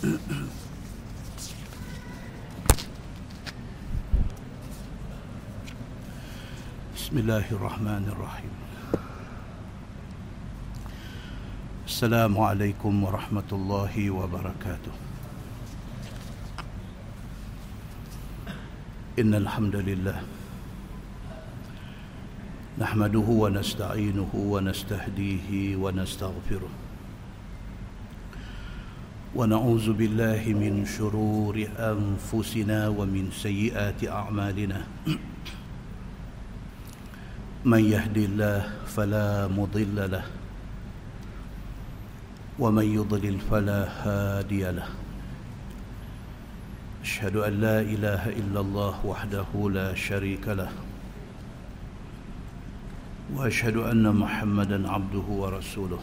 بسم الله الرحمن الرحيم. السلام عليكم ورحمة الله وبركاته. إن الحمد لله نحمده ونستعينه ونستهديه ونستغفره. ونعوذ بالله من شرور أنفسنا ومن سيئات أعمالنا. من يهدي الله فلا مضل له ومن يضلل فلا هادي له. أشهد أن لا إله إلا الله وحده لا شريك له وأشهد أن محمدا عبده ورسوله.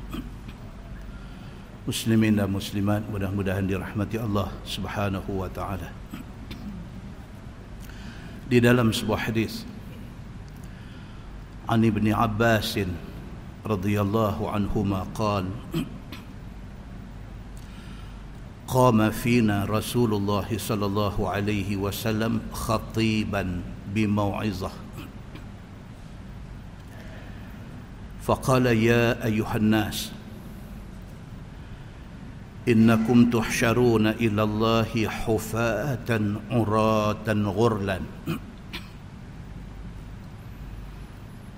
Muslimin dan muslimat mudah-mudahan dirahmati Allah Subhanahu wa taala. Di dalam sebuah hadis عن ابن عباس رضي الله عنهما قال قام فينا رسول الله صلى الله عليه وسلم خطيبا بموعظه فقال يا ايها الناس إنكم تحشرون إلى الله حفاة عراة غرلا.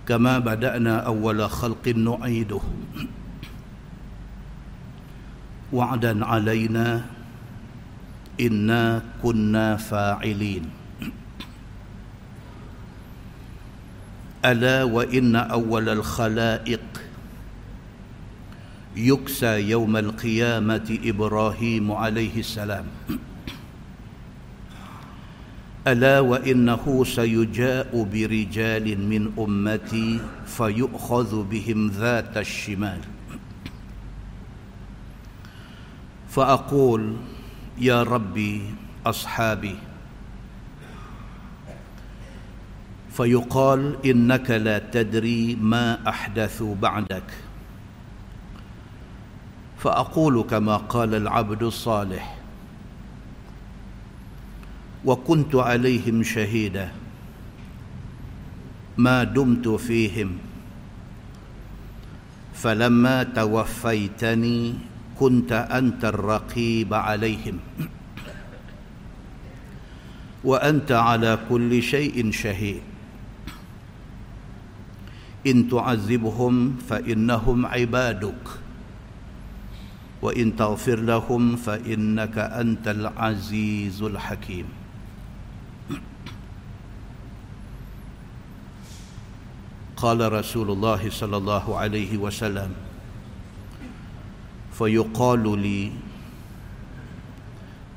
كما بدأنا أول خلق نعيده. وعدا علينا إنا كنا فاعلين. ألا وإن أول الخلائق يكسى يوم القيامة إبراهيم عليه السلام. ألا وإنه سيجاء برجال من أمتي فيؤخذ بهم ذات الشمال. فأقول يا ربي أصحابي فيقال إنك لا تدري ما احدثوا بعدك. فأقول كما قال العبد الصالح وكنت عليهم شهيدا ما دمت فيهم فلما توفيتني كنت أنت الرقيب عليهم وأنت على كل شيء شهيد. إن تعذبهم فإنهم عبادك. وإن تغفر لهم فإنك أنت العزيز الحكيم. قال رسول الله صلى الله عليه وسلم فيقال لي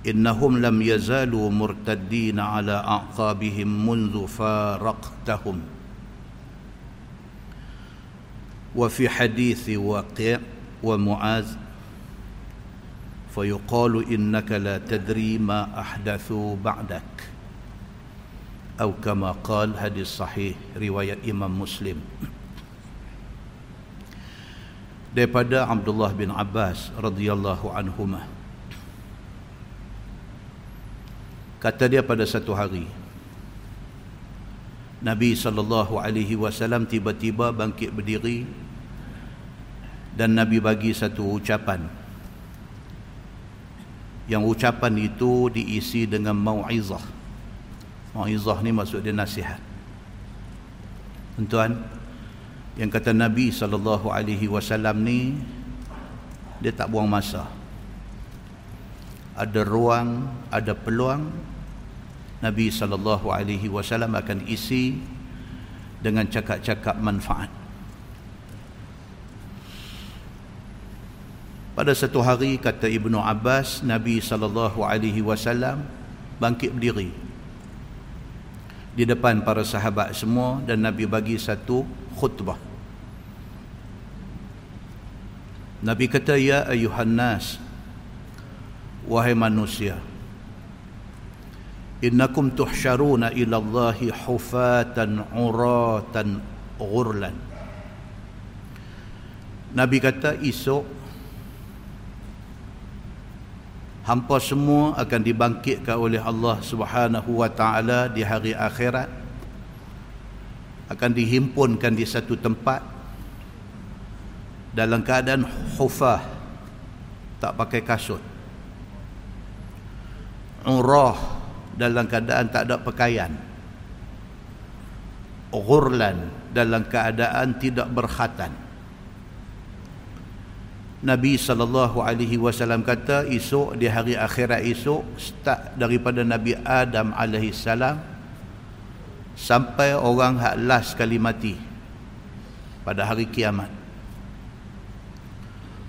إنهم لم يزالوا مرتدين على أعقابهم منذ فارقتهم. وفي حديث واقع ومعاذ فيقال انك لا تدري ما احدثوا بعدك atau kama qal hadis sahih riwayat Imam Muslim daripada Abdullah bin Abbas radhiyallahu anhuma kata dia pada satu hari Nabi sallallahu alaihi wasallam tiba-tiba bangkit berdiri dan Nabi bagi satu ucapan yang ucapan itu diisi dengan mau'izah Ma'izah ni maksud dia nasihat. Tuan, yang kata Nabi sallallahu alaihi wasallam ni dia tak buang masa. Ada ruang, ada peluang Nabi sallallahu alaihi wasallam akan isi dengan cakap-cakap manfaat. Pada satu hari kata Ibnu Abbas Nabi sallallahu alaihi wasallam bangkit berdiri di depan para sahabat semua dan Nabi bagi satu khutbah. Nabi kata ya ayuhan nas wahai manusia innakum tuhsyaruna ila Allahi hufatan uratan ghurlan. Nabi kata esok hampa semua akan dibangkitkan oleh Allah Subhanahu wa taala di hari akhirat akan dihimpunkan di satu tempat dalam keadaan hufah tak pakai kasut urah dalam keadaan tak ada pakaian ghurlan dalam keadaan tidak berkhatan Nabi sallallahu alaihi wasallam kata esok di hari akhirat esok start daripada Nabi Adam alaihi salam sampai orang hak last kali mati pada hari kiamat.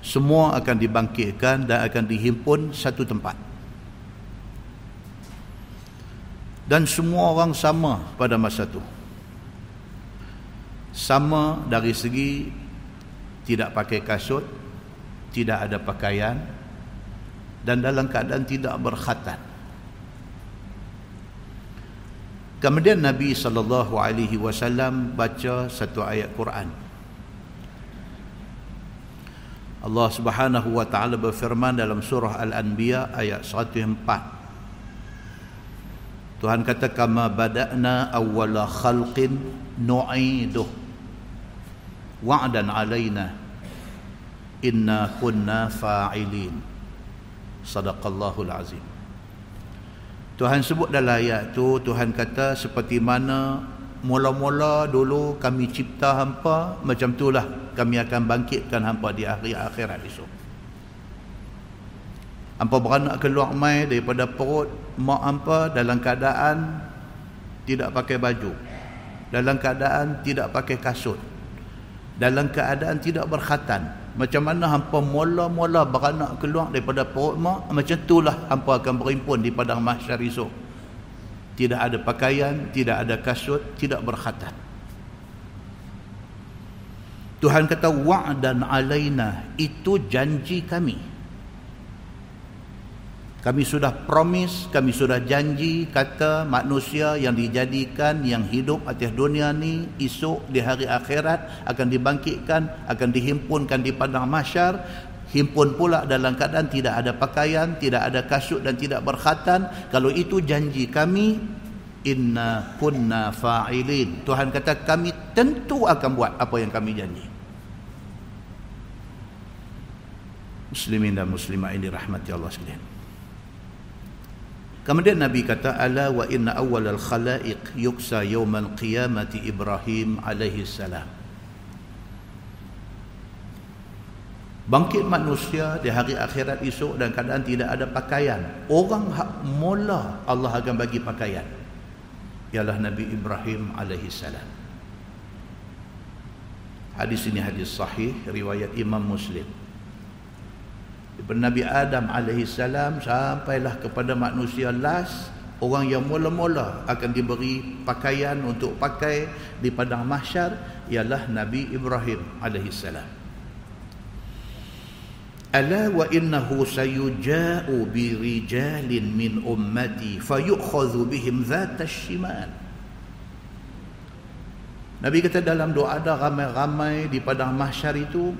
Semua akan dibangkitkan dan akan dihimpun satu tempat. Dan semua orang sama pada masa itu sama dari segi tidak pakai kasut tidak ada pakaian dan dalam keadaan tidak berkhatan. Kemudian Nabi sallallahu alaihi wasallam baca satu ayat Quran. Allah Subhanahu wa taala berfirman dalam surah Al-Anbiya ayat 104 Tuhan kata kama bada'na awwala khalqin nu'iduh wa'dan alaina inna kunna fa'ilin sadaqallahul azim Tuhan sebut dalam ayat tu Tuhan kata seperti mana mula-mula dulu kami cipta hampa macam itulah kami akan bangkitkan hampa di akhir akhirat esok Hampa beranak keluar mai daripada perut mak hampa dalam keadaan tidak pakai baju. Dalam keadaan tidak pakai kasut. Dalam keadaan tidak berkhatan. Macam mana hampa mula-mula beranak keluar daripada perut mak, macam itulah hampa akan berimpun di padang mahsyar esok. Tidak ada pakaian, tidak ada kasut, tidak berkhatan. Tuhan kata wa'dan alaina itu janji kami kami sudah promise, kami sudah janji kata manusia yang dijadikan yang hidup atas dunia ni esok di hari akhirat akan dibangkitkan, akan dihimpunkan di padang mahsyar, himpun pula dalam keadaan tidak ada pakaian, tidak ada kasut dan tidak berkhatan. Kalau itu janji kami, inna kunna fa'ilin. Tuhan kata kami tentu akan buat apa yang kami janji. Muslimin dan muslimah ini rahmati Allah sekalian. Kemudian Nabi kata ala wa inna awwal al khalaiq yuksa yawm al qiyamati Ibrahim alaihi salam. Bangkit manusia di hari akhirat esok dan keadaan tidak ada pakaian. Orang hak mula Allah akan bagi pakaian. Ialah Nabi Ibrahim alaihi salam. Hadis ini hadis sahih riwayat Imam Muslim daripada Nabi Adam AS sampailah kepada manusia last orang yang mula-mula akan diberi pakaian untuk pakai di padang mahsyar ialah Nabi Ibrahim AS Ala wa innahu sayuja'u bi rijalin min ummati fayukhadhu bihim dhata shimal. Nabi kata dalam doa ada ramai-ramai di padang mahsyar itu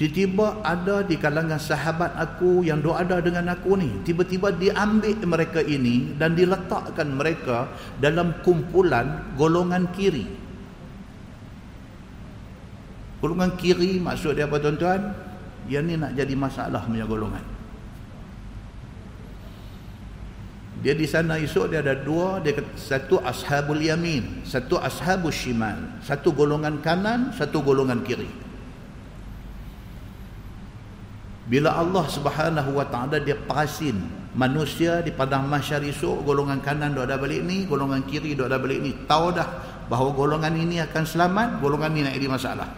Tiba-tiba ada di kalangan sahabat aku yang doa ada dengan aku ni. Tiba-tiba diambil mereka ini dan diletakkan mereka dalam kumpulan golongan kiri. Golongan kiri maksud dia apa tuan-tuan? Yang ni nak jadi masalah punya golongan. Dia di sana esok dia ada dua, dia kata, satu ashabul yamin, satu ashabul shimal, satu golongan kanan, satu golongan kiri. Bila Allah Subhanahu Wa Taala dia perasin manusia di padang mahsyar esok golongan kanan dok ada balik ni, golongan kiri dok ada balik ni. Tahu dah bahawa golongan ini akan selamat, golongan ini nak jadi masalah.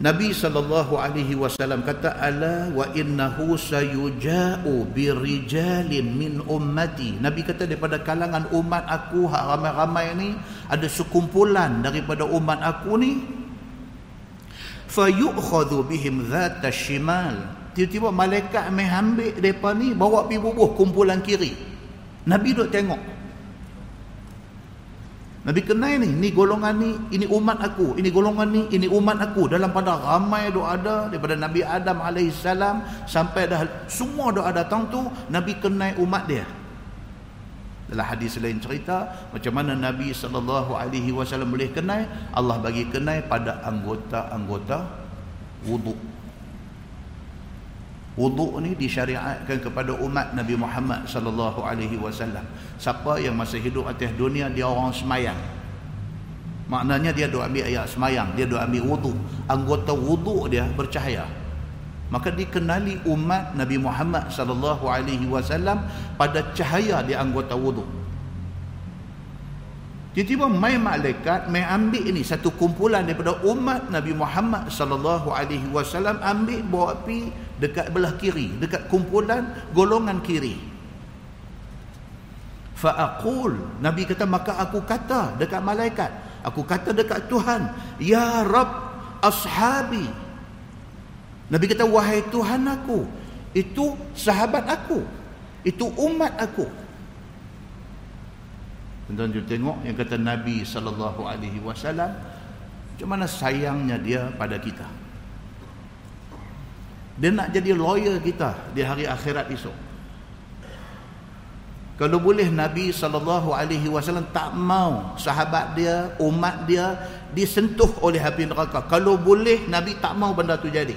Nabi sallallahu alaihi wasallam kata ala wa innahu sayuja'u birijalin min ummati. Nabi kata daripada kalangan umat aku hak ramai-ramai ni ada sekumpulan daripada umat aku ni fayu'khadhu bihim dhata shimal. Tiba-tiba malaikat mai ambil depa ni bawa pi bubuh kumpulan kiri. Nabi duk tengok Nabi kenal ni, ni golongan ni, ini umat aku, ini golongan ni, ini umat aku. Dalam pada ramai doa ada daripada Nabi Adam AS sampai dah semua doa datang tu, Nabi kenal umat dia. Dalam hadis lain cerita, macam mana Nabi SAW boleh kenal, Allah bagi kenal pada anggota-anggota wuduk. Wuduk ni disyariatkan kepada umat Nabi Muhammad sallallahu alaihi wasallam. Siapa yang masih hidup atas dunia dia orang semayang. Maknanya dia doa ambil ayat semayang, dia doa ambil wuduk. Anggota wuduk dia bercahaya. Maka dikenali umat Nabi Muhammad sallallahu alaihi wasallam pada cahaya di anggota wuduk. Tiba-tiba mai malaikat mai ambil ini satu kumpulan daripada umat Nabi Muhammad sallallahu alaihi wasallam ambil bawa pi dekat belah kiri, dekat kumpulan golongan kiri. Fa aqul Nabi kata maka aku kata dekat malaikat, aku kata dekat Tuhan, ya Rabb ashabi. Nabi kata wahai Tuhan aku, itu sahabat aku, itu umat aku. Tuan-tuan juga tengok yang kata Nabi sallallahu alaihi wasallam macam mana sayangnya dia pada kita. Dia nak jadi lawyer kita di hari akhirat esok. Kalau boleh Nabi sallallahu alaihi wasallam tak mau sahabat dia, umat dia disentuh oleh api neraka. Kalau boleh Nabi tak mau benda tu jadi.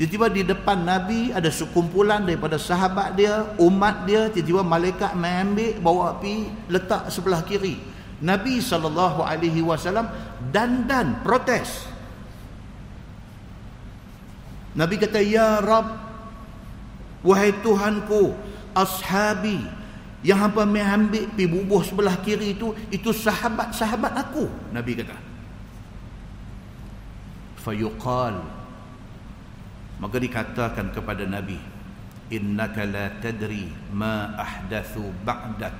Tiba-tiba di depan Nabi ada sekumpulan daripada sahabat dia, umat dia, tiba-tiba malaikat mengambil bawa api letak sebelah kiri. Nabi sallallahu alaihi wasallam dandan protes. Nabi kata, "Ya Rab, wahai Tuhanku, ashabi yang hampa mengambil pi bubuh sebelah kiri itu itu sahabat-sahabat aku." Nabi kata. Fayuqal maka dikatakan kepada Nabi innaka la tadri ma ahdathu ba'dak.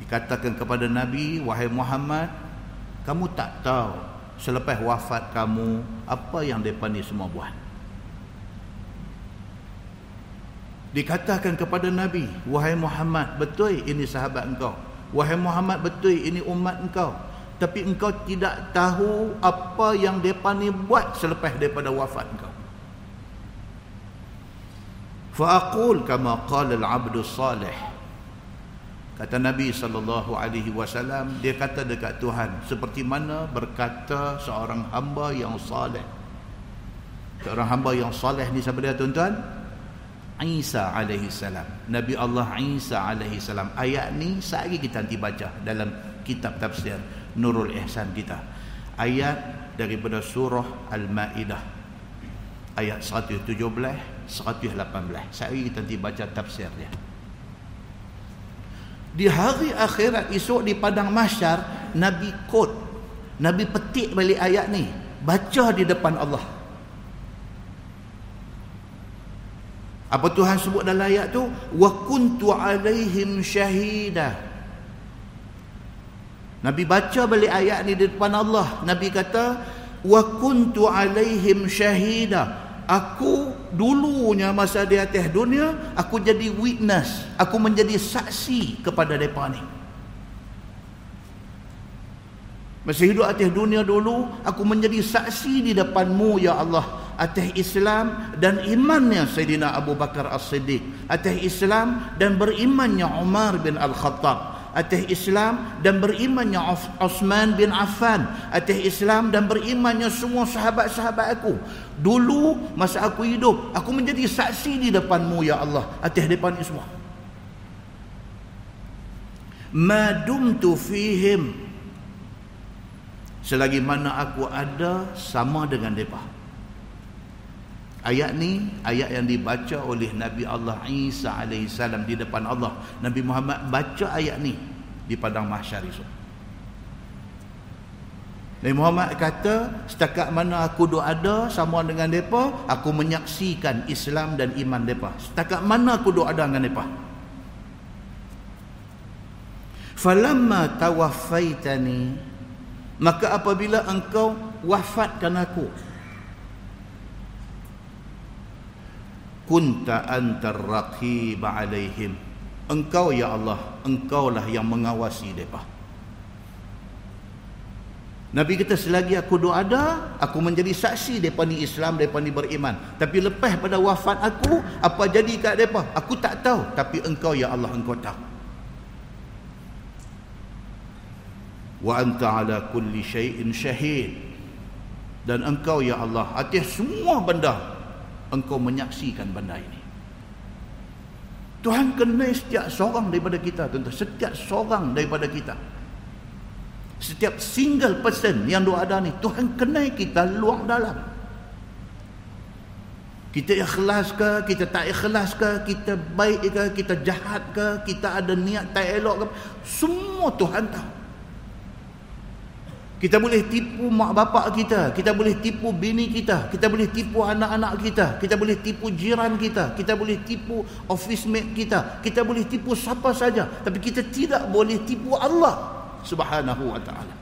Dikatakan kepada Nabi wahai Muhammad kamu tak tahu selepas wafat kamu apa yang depa ni semua buat. Dikatakan kepada Nabi wahai Muhammad betul ini sahabat engkau. Wahai Muhammad betul ini umat engkau tapi engkau tidak tahu apa yang depa ni buat selepas daripada wafat engkau. Fa aqul kama qala al-'abdu salih. Kata nabi sallallahu alaihi wasallam dia kata dekat Tuhan seperti mana berkata seorang hamba yang saleh seorang hamba yang saleh ni siapa dia tuan-tuan? Isa alaihi salam. Nabi Allah Isa alaihi salam. Ayat ni sehari kita nanti baca dalam kitab tafsir Nurul Ihsan kita. Ayat daripada surah Al-Maidah. Ayat 117, 118. Saya kita nanti baca tafsir dia. Di hari akhirat esok di padang mahsyar Nabi quote Nabi petik balik ayat ni baca di depan Allah apa Tuhan sebut dalam ayat tu wa kuntu alaihim syahida Nabi baca balik ayat ni di depan Allah. Nabi kata, "Wa kuntu alaihim syahida." Aku dulunya masa di atas dunia, aku jadi witness, aku menjadi saksi kepada depa ni. Masa hidup atas dunia dulu, aku menjadi saksi di depanmu ya Allah atas Islam dan imannya Sayyidina Abu Bakar As-Siddiq, atas Islam dan berimannya Umar bin Al-Khattab atas Islam dan berimannya Osman bin Affan. Atas Islam dan berimannya semua sahabat-sahabat aku. Dulu masa aku hidup aku menjadi saksi di depanmu ya Allah. Atas depan semua. Madumtu fihim. Selagi mana aku ada sama dengan mereka Ayat ni ayat yang dibaca oleh Nabi Allah Isa AS di depan Allah. Nabi Muhammad baca ayat ni di padang mahsyar itu. Nabi Muhammad kata, setakat mana aku duk ada sama dengan mereka, aku menyaksikan Islam dan iman mereka. Setakat mana aku duk ada dengan mereka. Falamma tawaffaitani maka apabila engkau wafatkan aku kunta antar raqib alaihim engkau ya Allah engkaulah yang mengawasi mereka Nabi kata selagi aku doa ada, aku menjadi saksi depa ni Islam, depa ni beriman. Tapi lepas pada wafat aku, apa jadi kat depa? Aku tak tahu, tapi engkau ya Allah engkau tahu. Wa anta ala kulli syai'in syahid. Dan engkau ya Allah atas semua benda engkau menyaksikan benda ini. Tuhan kenal setiap seorang daripada kita, tuan-tuan, setiap seorang daripada kita. Setiap single person yang doa ada ni Tuhan kenal kita luang dalam. Kita ikhlas ke, kita tak ikhlas ke, kita baik ke, kita jahat ke, kita ada niat tak elok ke, semua Tuhan tahu. Kita boleh tipu mak bapak kita, kita boleh tipu bini kita, kita boleh tipu anak-anak kita, kita boleh tipu jiran kita, kita boleh tipu office mate kita, kita boleh tipu siapa saja, tapi kita tidak boleh tipu Allah subhanahu wa ta'ala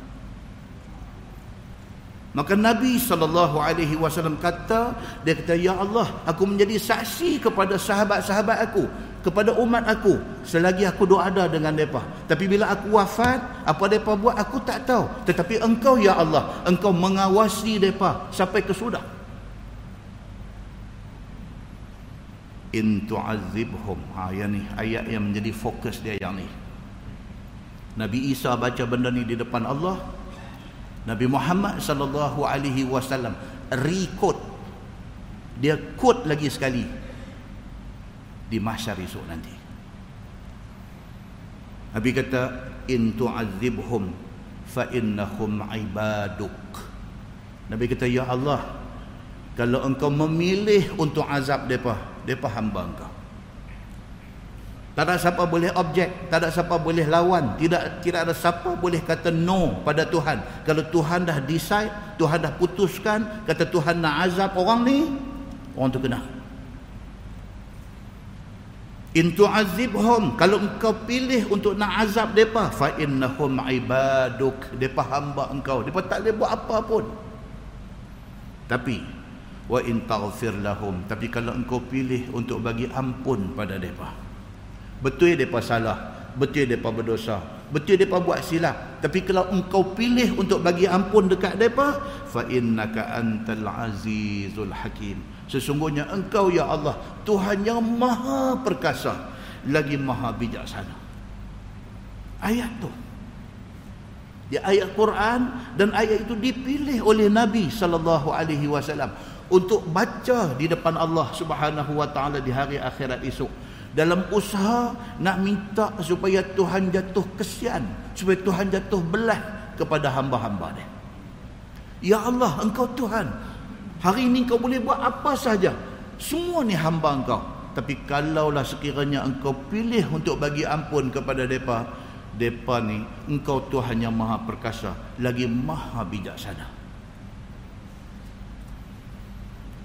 maka Nabi SAW kata dia kata ya Allah aku menjadi saksi kepada sahabat-sahabat aku kepada umat aku. Selagi aku doa ada dengan mereka. Tapi bila aku wafat apa mereka buat aku tak tahu. Tetapi engkau ya Allah engkau mengawasi mereka sampai ke sudah. In tu'azibhum ha, yang ni ayat yang menjadi fokus dia yang ni. Nabi Isa baca benda ni di depan Allah. Nabi Muhammad sallallahu alaihi wasallam record dia quote lagi sekali di mahsyar esok nanti. Nabi kata in tu'adzibhum fa innahum ibaduk. Nabi kata ya Allah kalau engkau memilih untuk azab depa, depa hamba engkau. Tak ada siapa boleh objek, tak ada siapa boleh lawan, tidak tidak ada siapa boleh kata no pada Tuhan. Kalau Tuhan dah decide, Tuhan dah putuskan, kata Tuhan nak azab orang ni, orang tu kena. In tu'azibhum, kalau engkau pilih untuk nak azab depa, fa innahum ibaduk, depa hamba engkau. Depa tak boleh buat apa pun. Tapi wa in taghfir lahum, tapi kalau engkau pilih untuk bagi ampun pada depa, Betul mereka salah. Betul mereka berdosa. Betul mereka buat silap. Tapi kalau engkau pilih untuk bagi ampun dekat mereka, فَإِنَّكَ antal azizul hakim. Sesungguhnya engkau ya Allah Tuhan yang maha perkasa Lagi maha bijaksana Ayat tu Dia ayat Quran Dan ayat itu dipilih oleh Nabi Sallallahu alaihi wasallam Untuk baca di depan Allah Subhanahu wa ta'ala di hari akhirat esok dalam usaha nak minta supaya Tuhan jatuh kesian supaya Tuhan jatuh belah kepada hamba-hamba dia. Ya Allah engkau Tuhan hari ini kau boleh buat apa saja. Semua ni hamba engkau. Tapi kalaulah sekiranya engkau pilih untuk bagi ampun kepada mereka mereka ni engkau Tuhan yang maha perkasa lagi maha bijaksana.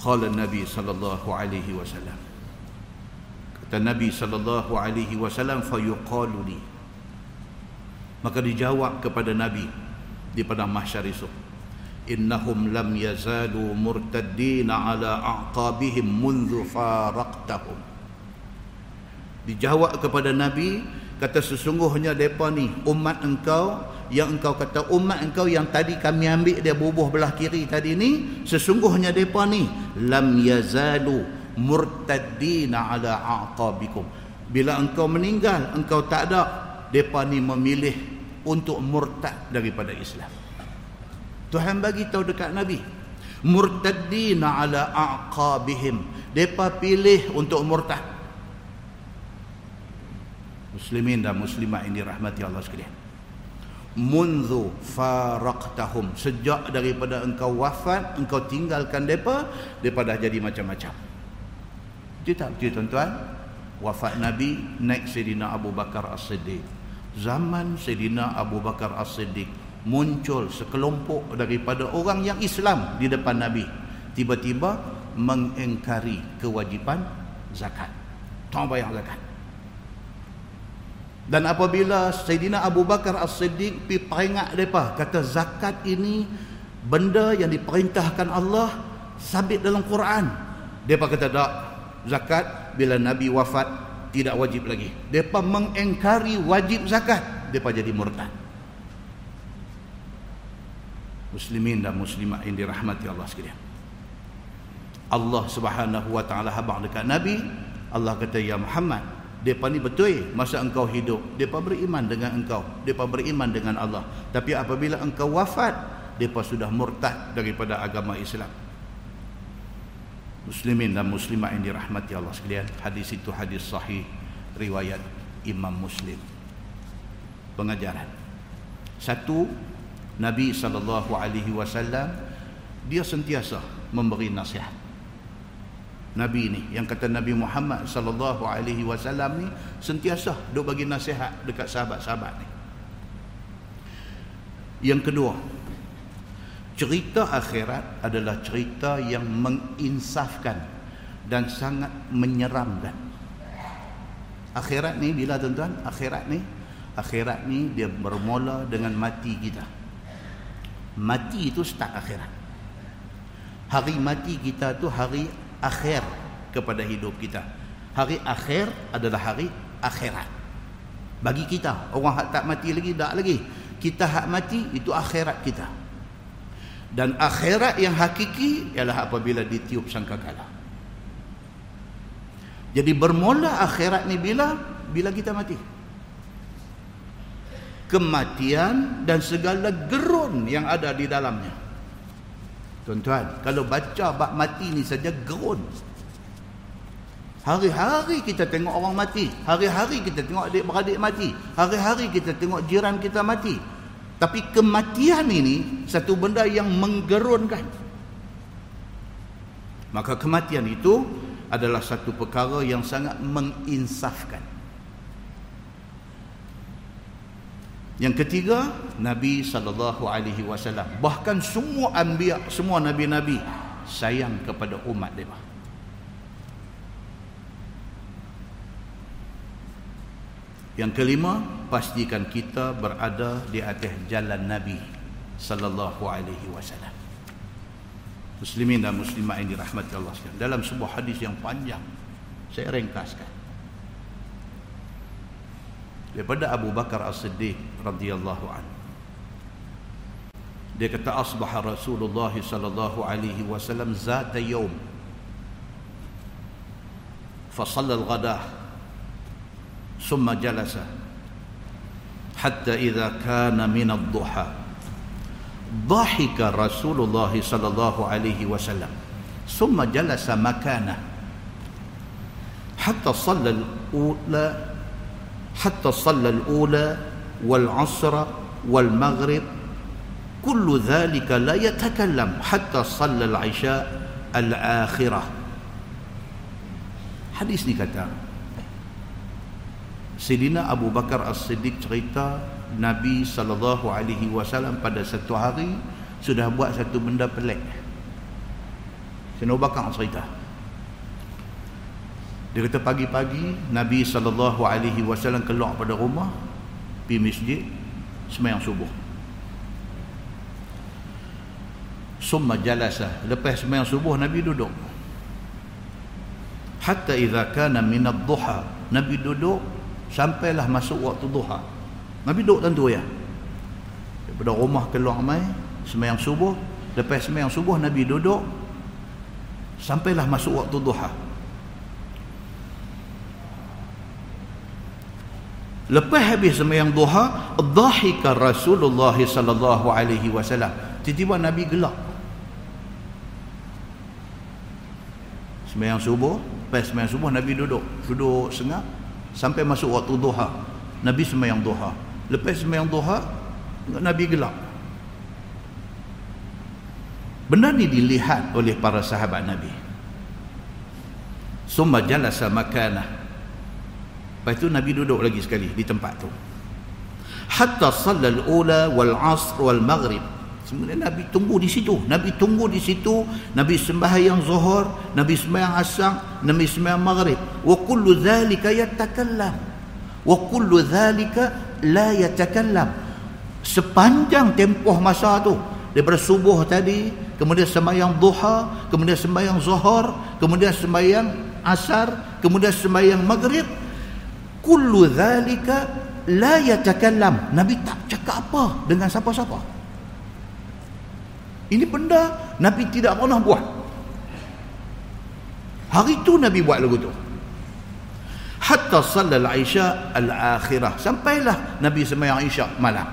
Qala Nabi sallallahu alaihi wasallam kata Nabi sallallahu alaihi wasallam fayuqalu li. Maka dijawab kepada Nabi di padang mahsyar esok. Innahum lam yazalu murtaddin ala aqabihim mundu faraqtahum. Dijawab kepada Nabi kata sesungguhnya depa ni umat engkau yang engkau kata umat engkau yang tadi kami ambil dia bubuh belah kiri tadi ni sesungguhnya depa ni lam yazalu murtaddina ala aqabikum. Bila engkau meninggal engkau tak ada. Depa ni memilih untuk murtad daripada Islam. Tuhan bagi tahu dekat nabi murtaddina ala aqabihim. Depa pilih untuk murtad. Muslimin dan muslimat ini rahmati Allah sekalian. Munzu faraqtahum. Sejak daripada engkau wafat engkau tinggalkan depa depa dah jadi macam-macam Betul tak betul tuan-tuan? Wafat Nabi naik Sayyidina Abu Bakar As-Siddiq. Zaman Sayyidina Abu Bakar As-Siddiq muncul sekelompok daripada orang yang Islam di depan Nabi tiba-tiba mengingkari kewajipan zakat tak bayar zakat dan apabila Sayyidina Abu Bakar As-Siddiq pergi peringat mereka kata zakat ini benda yang diperintahkan Allah sabit dalam Quran mereka kata tak zakat bila Nabi wafat tidak wajib lagi mereka mengingkari wajib zakat mereka jadi murtad muslimin dan muslimat yang dirahmati Allah sekalian. Allah Subhanahu wa taala habaq dekat Nabi, Allah kata ya Muhammad, depa ni betul masa engkau hidup, depa beriman dengan engkau, depa beriman dengan Allah. Tapi apabila engkau wafat, depa sudah murtad daripada agama Islam. Muslimin dan muslimat yang dirahmati Allah sekalian, hadis itu hadis sahih riwayat Imam Muslim. Pengajaran. Satu, Nabi sallallahu alaihi wasallam dia sentiasa memberi nasihat. Nabi ni yang kata Nabi Muhammad sallallahu alaihi wasallam ni sentiasa duk bagi nasihat dekat sahabat-sahabat ni. Yang kedua, cerita akhirat adalah cerita yang menginsafkan dan sangat menyeramkan. Akhirat ni bila tuan-tuan, akhirat ni akhirat ni dia bermula dengan mati kita. Mati itu start akhirat. Hari mati kita tu hari akhir kepada hidup kita. Hari akhir adalah hari akhirat. Bagi kita orang hak tak mati lagi tak lagi. Kita hak mati itu akhirat kita dan akhirat yang hakiki ialah apabila ditiup sangkakala jadi bermula akhirat ni bila bila kita mati kematian dan segala gerun yang ada di dalamnya. Tuan-tuan, kalau baca bab mati ni saja gerun. Hari-hari kita tengok orang mati. Hari-hari kita tengok adik-beradik mati. Hari-hari kita tengok jiran kita mati. Tapi kematian ini satu benda yang menggerunkan. Maka kematian itu adalah satu perkara yang sangat menginsafkan. Yang ketiga, Nabi sallallahu alaihi wasallam. Bahkan semua anbiya, semua nabi-nabi sayang kepada umat mereka. Yang kelima, pastikan kita berada di atas jalan Nabi sallallahu alaihi wasallam. Muslimin dan muslimat yang dirahmati Allah sekalian. Dalam sebuah hadis yang panjang, saya ringkaskan daripada Abu Bakar As-Siddiq radhiyallahu an. Dia kata asbaha Rasulullah sallallahu alaihi wasallam zata yawm فصلى الغداء ثم جلس حتى إذا كان من الضحى. ضحك رسول الله صلى الله عليه وسلم. ثم جلس مكانه. حتى صلى الأولى حتى صلى الأولى والعصر والمغرب. كل ذلك لا يتكلم حتى صلى العشاء الآخرة. حديث ni Sayyidina Abu Bakar As-Siddiq cerita Nabi sallallahu alaihi wasallam pada satu hari sudah buat satu benda pelik. Sayyidina Abu Bakar cerita. Dia kata pagi-pagi Nabi sallallahu alaihi wasallam keluar pada rumah pergi masjid sembahyang subuh. Summa jalasa. Lepas sembahyang subuh Nabi duduk. Hatta idza kana min ad-duha, Nabi duduk sampailah masuk waktu duha. Nabi duduk tentu ya. Daripada rumah keluar mai sembahyang subuh, lepas sembahyang subuh Nabi duduk sampailah masuk waktu duha. Lepas habis sembahyang duha, dhahika Rasulullah sallallahu alaihi wasallam. Tiba-tiba Nabi gelak. Sembahyang subuh, lepas sembahyang subuh Nabi duduk, duduk sengak sampai masuk waktu duha. Nabi sembahyang duha. Lepas sembahyang duha, Nabi gelak. Benda ni dilihat oleh para sahabat Nabi. Summa jalasa makanah Lepas tu Nabi duduk lagi sekali di tempat tu. hatta sallal ula wal asr wal maghrib Sebenarnya Nabi tunggu di situ. Nabi tunggu di situ. Nabi sembahyang zuhur, Nabi sembahyang asar, Nabi sembahyang maghrib. Wa kullu dhalika yatakallam. Wa kullu dhalika la yatakallam. Sepanjang tempoh masa tu, daripada subuh tadi, kemudian sembahyang duha, kemudian sembahyang zuhur, kemudian sembahyang asar, kemudian sembahyang maghrib, kullu dhalika la yatakallam. Nabi tak cakap apa dengan siapa-siapa. Ini benda Nabi tidak pernah buat. Hari itu Nabi buat lagu tu. Hatta sallal Isya al-akhirah. Sampailah Nabi sembahyang Isya malam.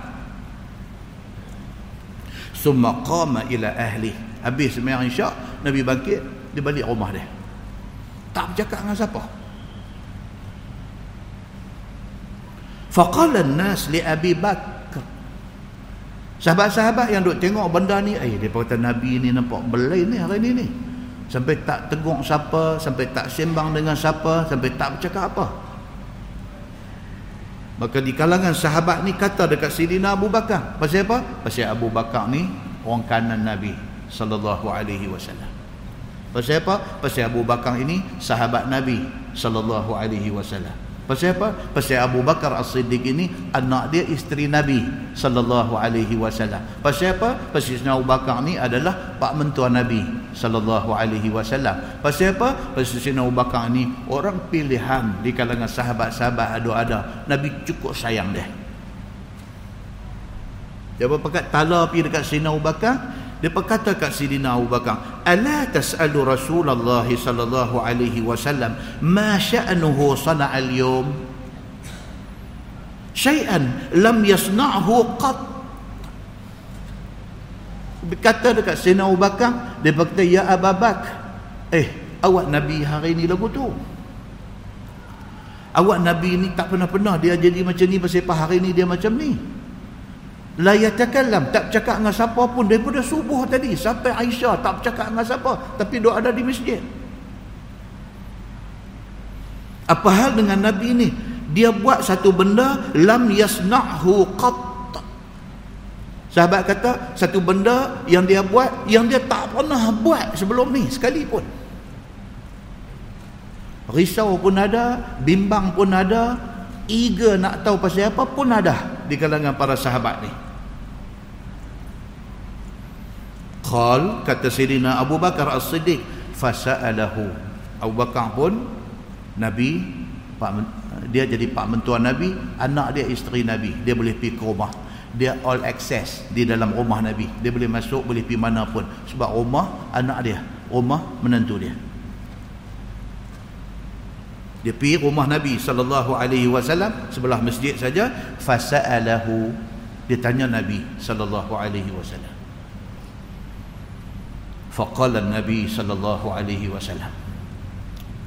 Summa qama ila ahli. Habis sembahyang Isya, Nabi bangkit, dia balik rumah dia. Tak bercakap dengan siapa. Faqala an-nas li Abi Bakr Sahabat-sahabat yang duk tengok benda ni, eh dia kata Nabi ni nampak belai ni hari ni ni. Sampai tak tegur siapa, sampai tak sembang dengan siapa, sampai tak bercakap apa. Maka di kalangan sahabat ni kata dekat Sidina Abu Bakar, pasal apa? Pasal Abu Bakar ni orang kanan Nabi sallallahu alaihi wasallam. Pasal apa? Pasal Abu Bakar ini sahabat Nabi sallallahu alaihi wasallam. Pasal apa? Pasal Abu Bakar As-Siddiq ini anak dia isteri Nabi sallallahu alaihi wasallam. Pasal apa? Pasal Abu Bakar ni adalah pak mentua Nabi sallallahu alaihi wasallam. Pasal apa? Pasal Abu Bakar ni orang pilihan di kalangan sahabat-sahabat ada-ada. Nabi cukup sayang dia. Dia berpakat tala pergi dekat Sina Abu Bakar, dia berkata kat Sidina Abu Bakar, "Ala tas'alu Rasulullah sallallahu alaihi wasallam ma sya'nuhu sana'a al-yawm?" Syai'an lam yasna'hu qat. Berkata dekat Sidina Abu Bakar, dia berkata, "Ya Abu Bakar, eh, awak Nabi hari ni lagu tu." Awak Nabi ni tak pernah-pernah dia jadi macam ni pasal hari ni dia macam ni la yatakallam tak bercakap dengan siapa pun. Daripada subuh tadi sampai Aisyah tak bercakap dengan siapa tapi dia ada di masjid. Apa hal dengan Nabi ini? Dia buat satu benda lam yasna'hu qat. Sahabat kata satu benda yang dia buat yang dia tak pernah buat sebelum ni sekalipun. Risau pun ada bimbang pun ada eager nak tahu pasal apa pun ada di kalangan para sahabat ni Qal kata Sayyidina Abu Bakar As-Siddiq fasa'alahu. Abu Bakar pun Nabi pak dia jadi pak mentua Nabi, anak dia isteri Nabi. Dia boleh pergi ke rumah. Dia all access di dalam rumah Nabi. Dia boleh masuk, boleh pergi mana pun sebab rumah anak dia, rumah menantu dia. Dia pergi rumah Nabi sallallahu alaihi wasallam sebelah masjid saja fasa'alahu. Dia tanya Nabi sallallahu alaihi wasallam. Faqala Nabi sallallahu alaihi wasallam.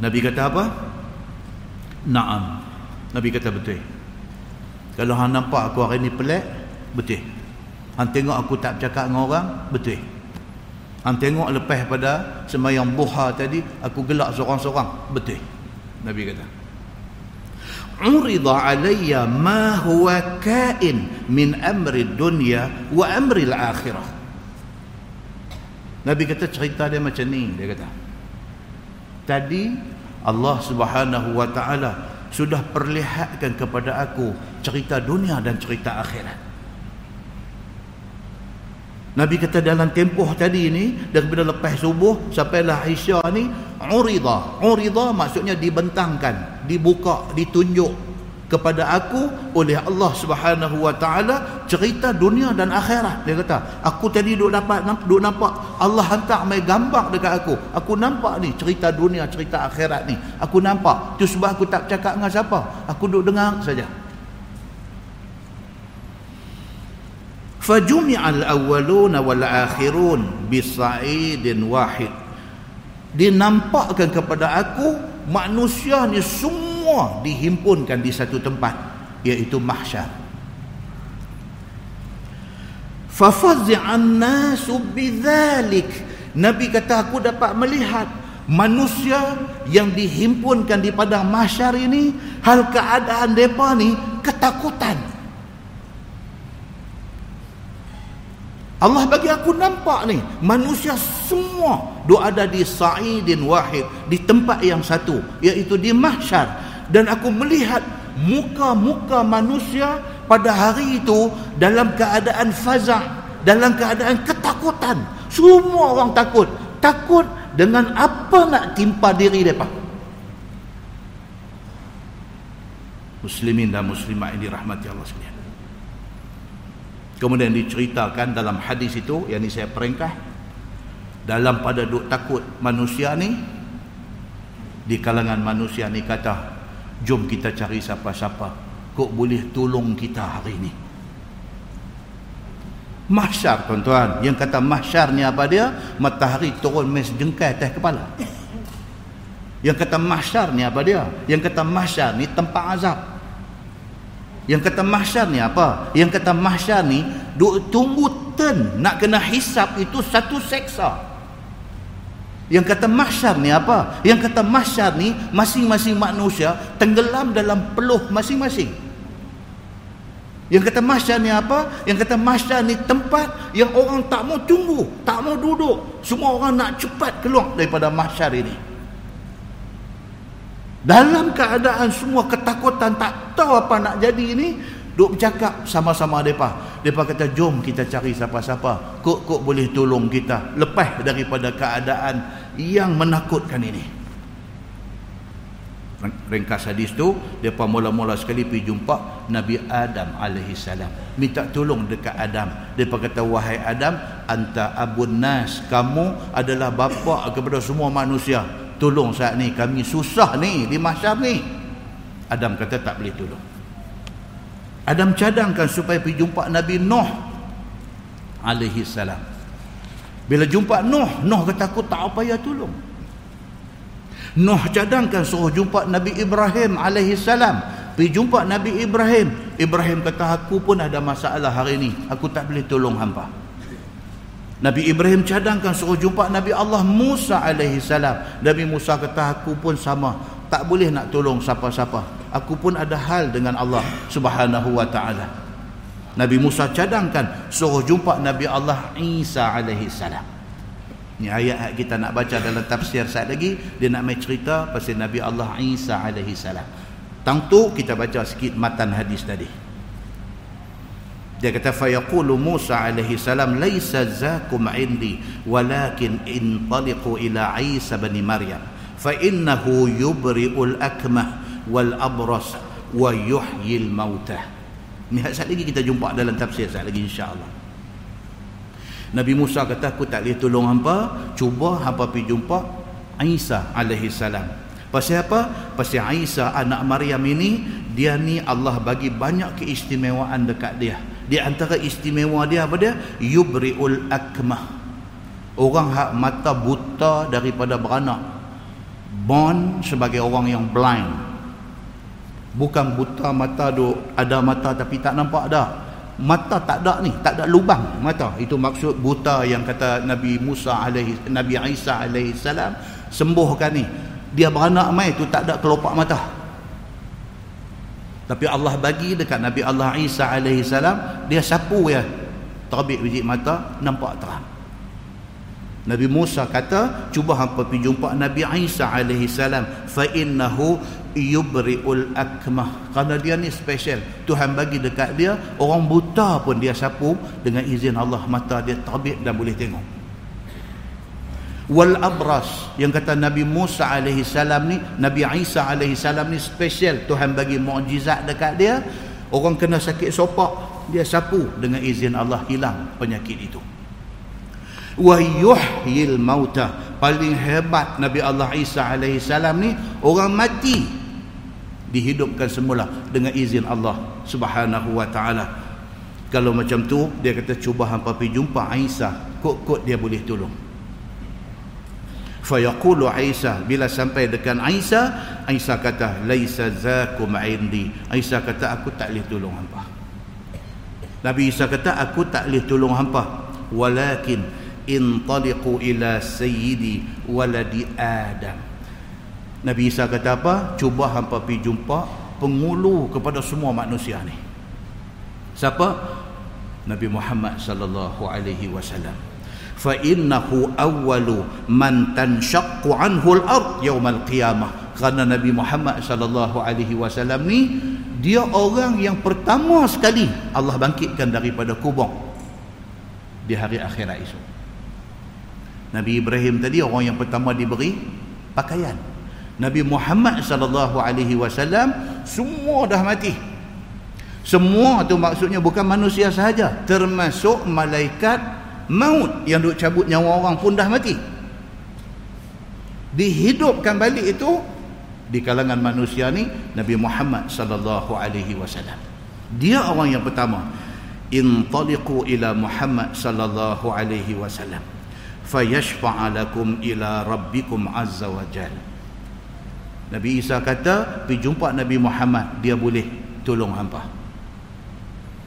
Nabi kata apa? Naam. Nabi kata betul. Kalau hang nampak aku hari ni pelik, betul. Hang tengok aku tak bercakap dengan orang, betul. Hang tengok lepas pada sembahyang duha tadi aku gelak seorang-seorang, betul. Nabi kata. Urida alayya ma huwa kain min amri dunya wa amri al-akhirah. Nabi kata cerita dia macam ni dia kata. Tadi Allah Subhanahu wa taala sudah perlihatkan kepada aku cerita dunia dan cerita akhirat. Nabi kata dalam tempoh tadi ni daripada lepas subuh sampailah Aisyah ni urida. Urida maksudnya dibentangkan, dibuka, ditunjuk kepada aku oleh Allah Subhanahu wa taala cerita dunia dan akhirat. Dia kata aku tadi duk dapat duk nampak Allah hantar mai gambar dekat aku. Aku nampak ni cerita dunia cerita akhirat ni. Aku nampak. Tu sebab aku tak cakap dengan siapa. Aku duk dengar saja fajumi'al awwalun wal akhirun bisa'idin wahid dinampakkan kepada aku manusia ni semua dihimpunkan di satu tempat iaitu mahsyar. Fafazi'an nasu bidzalik. Nabi kata aku dapat melihat manusia yang dihimpunkan di padang mahsyar ini hal keadaan depa ni ketakutan Allah bagi aku nampak ni manusia semua duk ada di sa'idin wahid di tempat yang satu iaitu di mahsyar. Dan aku melihat muka-muka manusia pada hari itu dalam keadaan fazah dalam keadaan ketakutan. Semua orang takut. Takut dengan apa nak timpa diri mereka. Muslimin dan muslimat ini rahmati Allah sekalian Kemudian diceritakan dalam hadis itu yang ini saya peringkah dalam pada duk takut manusia ni di kalangan manusia ni kata jom kita cari siapa-siapa. Kok boleh tolong kita hari ini mahsyar tuan-tuan. Yang kata mahsyar ni apa dia? Matahari turun mes jengkai atas kepala. Yang kata mahsyar ni apa dia? Yang kata mahsyar ni tempat azab yang kata mahsyar ni apa? Yang kata mahsyar ni duk tunggu turn nak kena hisap itu satu seksa. Yang kata mahsyar ni apa? Yang kata mahsyar ni masing-masing manusia tenggelam dalam peluh masing-masing. Yang kata mahsyar ni apa? Yang kata mahsyar ni tempat yang orang tak mau tunggu, tak mau duduk. Semua orang nak cepat keluar daripada mahsyar ini. Dalam keadaan semua ketakutan tak tahu apa nak jadi ini, duk bercakap sama-sama depa. Depa kata jom kita cari siapa-siapa. Kok kok boleh tolong kita lepas daripada keadaan yang menakutkan ini. Ringkas hadis tu, depa mula-mula sekali pergi jumpa Nabi Adam alaihi salam. Minta tolong dekat Adam. Depa kata wahai Adam, anta abun nas, kamu adalah bapa kepada semua manusia tolong saat ni kami susah ni di mahsyar ni. Adam kata tak boleh tolong. Adam cadangkan supaya pergi jumpa Nabi Nuh alaihi salam. Bila jumpa Nuh Nuh kata aku tak apa ya tolong. Nuh cadangkan suruh jumpa Nabi Ibrahim alaihi salam. Pergi jumpa Nabi Ibrahim. Ibrahim kata aku pun ada masalah hari ni. Aku tak boleh tolong hampa Nabi Ibrahim cadangkan suruh jumpa Nabi Allah Musa alaihi salam. Nabi Musa kata aku pun sama, tak boleh nak tolong siapa-siapa. Aku pun ada hal dengan Allah Subhanahu wa taala. Nabi Musa cadangkan suruh jumpa Nabi Allah Isa alaihi salam. Ni ayat kita nak baca dalam tafsir saat lagi dia nak mai cerita pasal Nabi Allah Isa alaihi salam. Tang tu kita baca sikit matan hadis tadi. Dia kata fayaqulu Musa alaihi salam laisa zakum indi walakin intaliqu ila Isa bin Maryam fa innahu yubri'ul akmah wal abras wa yuhyil mautah. Ni saat lagi kita jumpa dalam tafsir saat lagi insya-Allah. Nabi Musa kata aku tak boleh tolong hangpa, cuba hangpa pergi jumpa Isa alaihi salam. Pasal apa? Pasal Isa anak Maryam ini dia ni Allah bagi banyak keistimewaan dekat dia di antara istimewa dia apa dia? Yubriul akmah. Orang hak mata buta daripada beranak. Born sebagai orang yang blind. Bukan buta mata do ada mata tapi tak nampak dah. Mata tak ada ni tak ada lubang mata. Itu maksud buta yang kata Nabi Musa alaihi Nabi Isa alaihi salam sembuhkan ni. Dia beranak mai tu tak ada kelopak mata tapi Allah bagi dekat Nabi Allah Isa alaihi salam dia sapu ya. Terbit biji mata nampak terang. Nabi Musa kata, cuba hangpa pergi jumpa Nabi Isa alaihi salam fa innahu yubriul akmah. Karena dia ni special. Tuhan bagi dekat dia orang buta pun dia sapu dengan izin Allah mata dia terbit dan boleh tengok wal abras yang kata Nabi Musa alaihi salam ni Nabi Isa alaihi salam ni special. Tuhan bagi mukjizat dekat dia. Orang kena sakit sopak dia sapu dengan izin Allah hilang penyakit itu. Wa yuhyil mauta. Paling hebat Nabi Allah Isa alaihi salam ni orang mati dihidupkan semula dengan izin Allah Subhanahu wa taala. Kalau macam tu dia kata cuba hangpa pergi jumpa Isa. Kok-kok dia boleh tolong fayaqulu Isa bila sampai dekat Isa Isa kata laisa zakum indi. Isa kata aku tak boleh tolong hangpa Nabi Isa kata aku tak boleh tolong hangpa walakin intaliqu ila sayyidi waladi adam. Nabi Isa kata apa? Cuba hangpa pergi jumpa pengulu kepada semua manusia ni. Siapa? Nabi Muhammad sallallahu alaihi wasallam fa innahu awwalu man tanshaqqu anhu al-ard yawm al-qiyamah kerana Nabi Muhammad sallallahu alaihi wasallam ni dia orang yang pertama sekali Allah bangkitkan daripada kubur di hari akhirat esok. Nabi Ibrahim tadi orang yang pertama diberi pakaian. Nabi Muhammad sallallahu alaihi wasallam semua dah mati. Semua tu maksudnya bukan manusia sahaja termasuk malaikat maut yang duk cabut nyawa orang pun dah mati. Dihidupkan balik itu di kalangan manusia ni Nabi Muhammad sallallahu alaihi wasallam. Dia orang yang pertama. Intaliqu ila Muhammad sallallahu alaihi wasallam. Fayashfa'alakum ila rabbikum azza wa jalla Nabi Isa kata pergi jumpa Nabi Muhammad dia boleh tolong hampa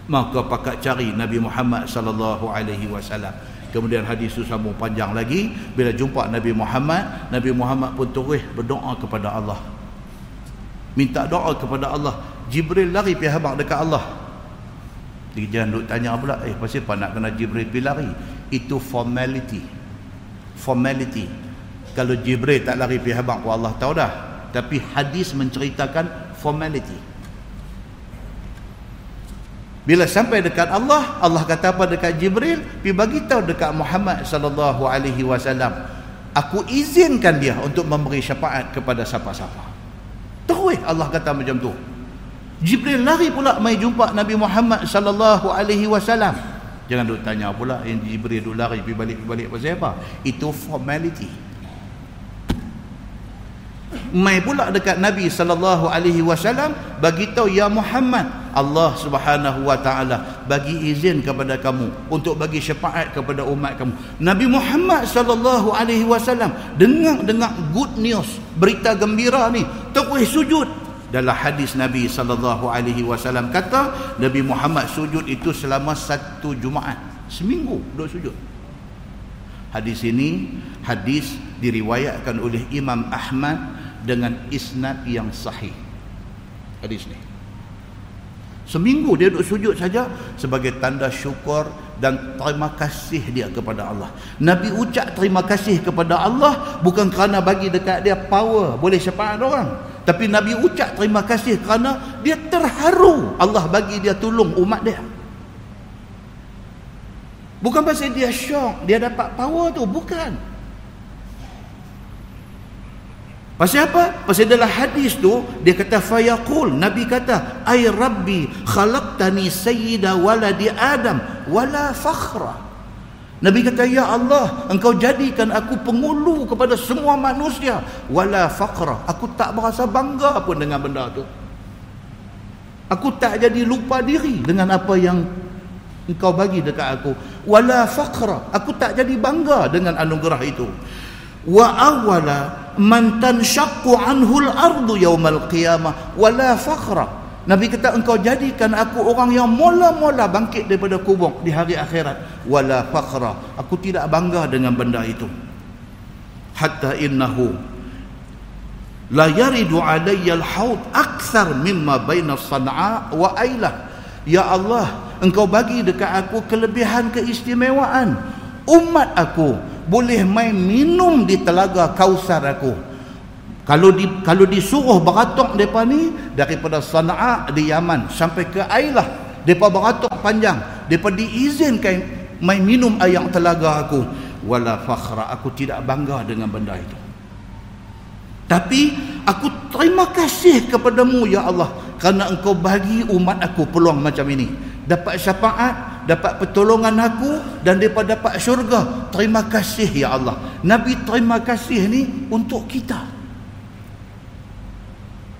maka pakat cari Nabi Muhammad sallallahu alaihi wasallam. Kemudian hadis itu sambung panjang lagi. Bila jumpa Nabi Muhammad Nabi Muhammad pun terus berdoa kepada Allah. Minta doa kepada Allah. Jibril lari pergi habaq dekat Allah. Dia jangan duk tanya pula eh pasal apa nak kena Jibril pergi lari? Itu formality. Formality. Kalau Jibril tak lari pergi habaq Allah tahu dah. Tapi hadis menceritakan formality bila sampai dekat Allah, Allah kata apa dekat Jibril? Pi bagi tahu dekat Muhammad sallallahu alaihi wasallam, aku izinkan dia untuk memberi syafaat kepada siapa-siapa. Terus Allah kata macam tu. Jibril lari pula mai jumpa Nabi Muhammad sallallahu alaihi wasallam. Jangan duk tanya pula yang Jibril duk lari pi balik-balik pasal apa? Itu formality mai pula dekat Nabi sallallahu alaihi wasallam bagi tahu ya Muhammad Allah Subhanahu wa taala bagi izin kepada kamu untuk bagi syafaat kepada umat kamu. Nabi Muhammad sallallahu alaihi wasallam dengar dengar good news berita gembira ni terus sujud. Dalam hadis Nabi sallallahu alaihi wasallam kata Nabi Muhammad sujud itu selama satu Jumaat seminggu duduk sujud. Hadis ini hadis diriwayatkan oleh Imam Ahmad dengan isnad yang sahih. Hadis ni. Seminggu dia duduk sujud saja sebagai tanda syukur dan terima kasih dia kepada Allah. Nabi ucap terima kasih kepada Allah bukan kerana bagi dekat dia power boleh syafaat orang. Tapi Nabi ucap terima kasih kerana dia terharu Allah bagi dia tolong umat dia. Bukan pasal dia syok dia dapat power tu bukan Pasal apa? Pasal dalam hadis tu dia kata fayaqul Nabi kata ay rabbi khalaqtani sayyida waladi adam wala fakhra. Nabi kata ya Allah engkau jadikan aku pengulu kepada semua manusia wala fakhra. Aku tak berasa bangga pun dengan benda tu. Aku tak jadi lupa diri dengan apa yang engkau bagi dekat aku wala fakhra. Aku tak jadi bangga dengan anugerah itu. Wa awwala man tanshaqqu anhu al-ardu yawmal qiyamah wala fakhra. Nabi kata engkau jadikan aku orang yang mula-mula bangkit daripada kubur di hari akhirat. Wala fakhra. Aku tidak bangga dengan benda itu. Hatta innahu la yaridu alayya al-haud akthar mimma baina san'a wa ailah. Ya Allah engkau bagi dekat aku kelebihan keistimewaan. Umat aku boleh main minum di telaga kausar aku. Kalau di kalau disuruh beratok depa ni daripada Sana'a di Yaman sampai ke Ailah depa beratok panjang depa diizinkan main minum air telaga aku. Wala fakhra aku tidak bangga dengan benda itu. Tapi aku terima kasih kepadamu ya Allah kerana engkau bagi umat aku peluang macam ini. Dapat syafaat dapat pertolongan aku dan mereka dapat syurga. Terima kasih ya Allah. Nabi terima kasih ni untuk kita.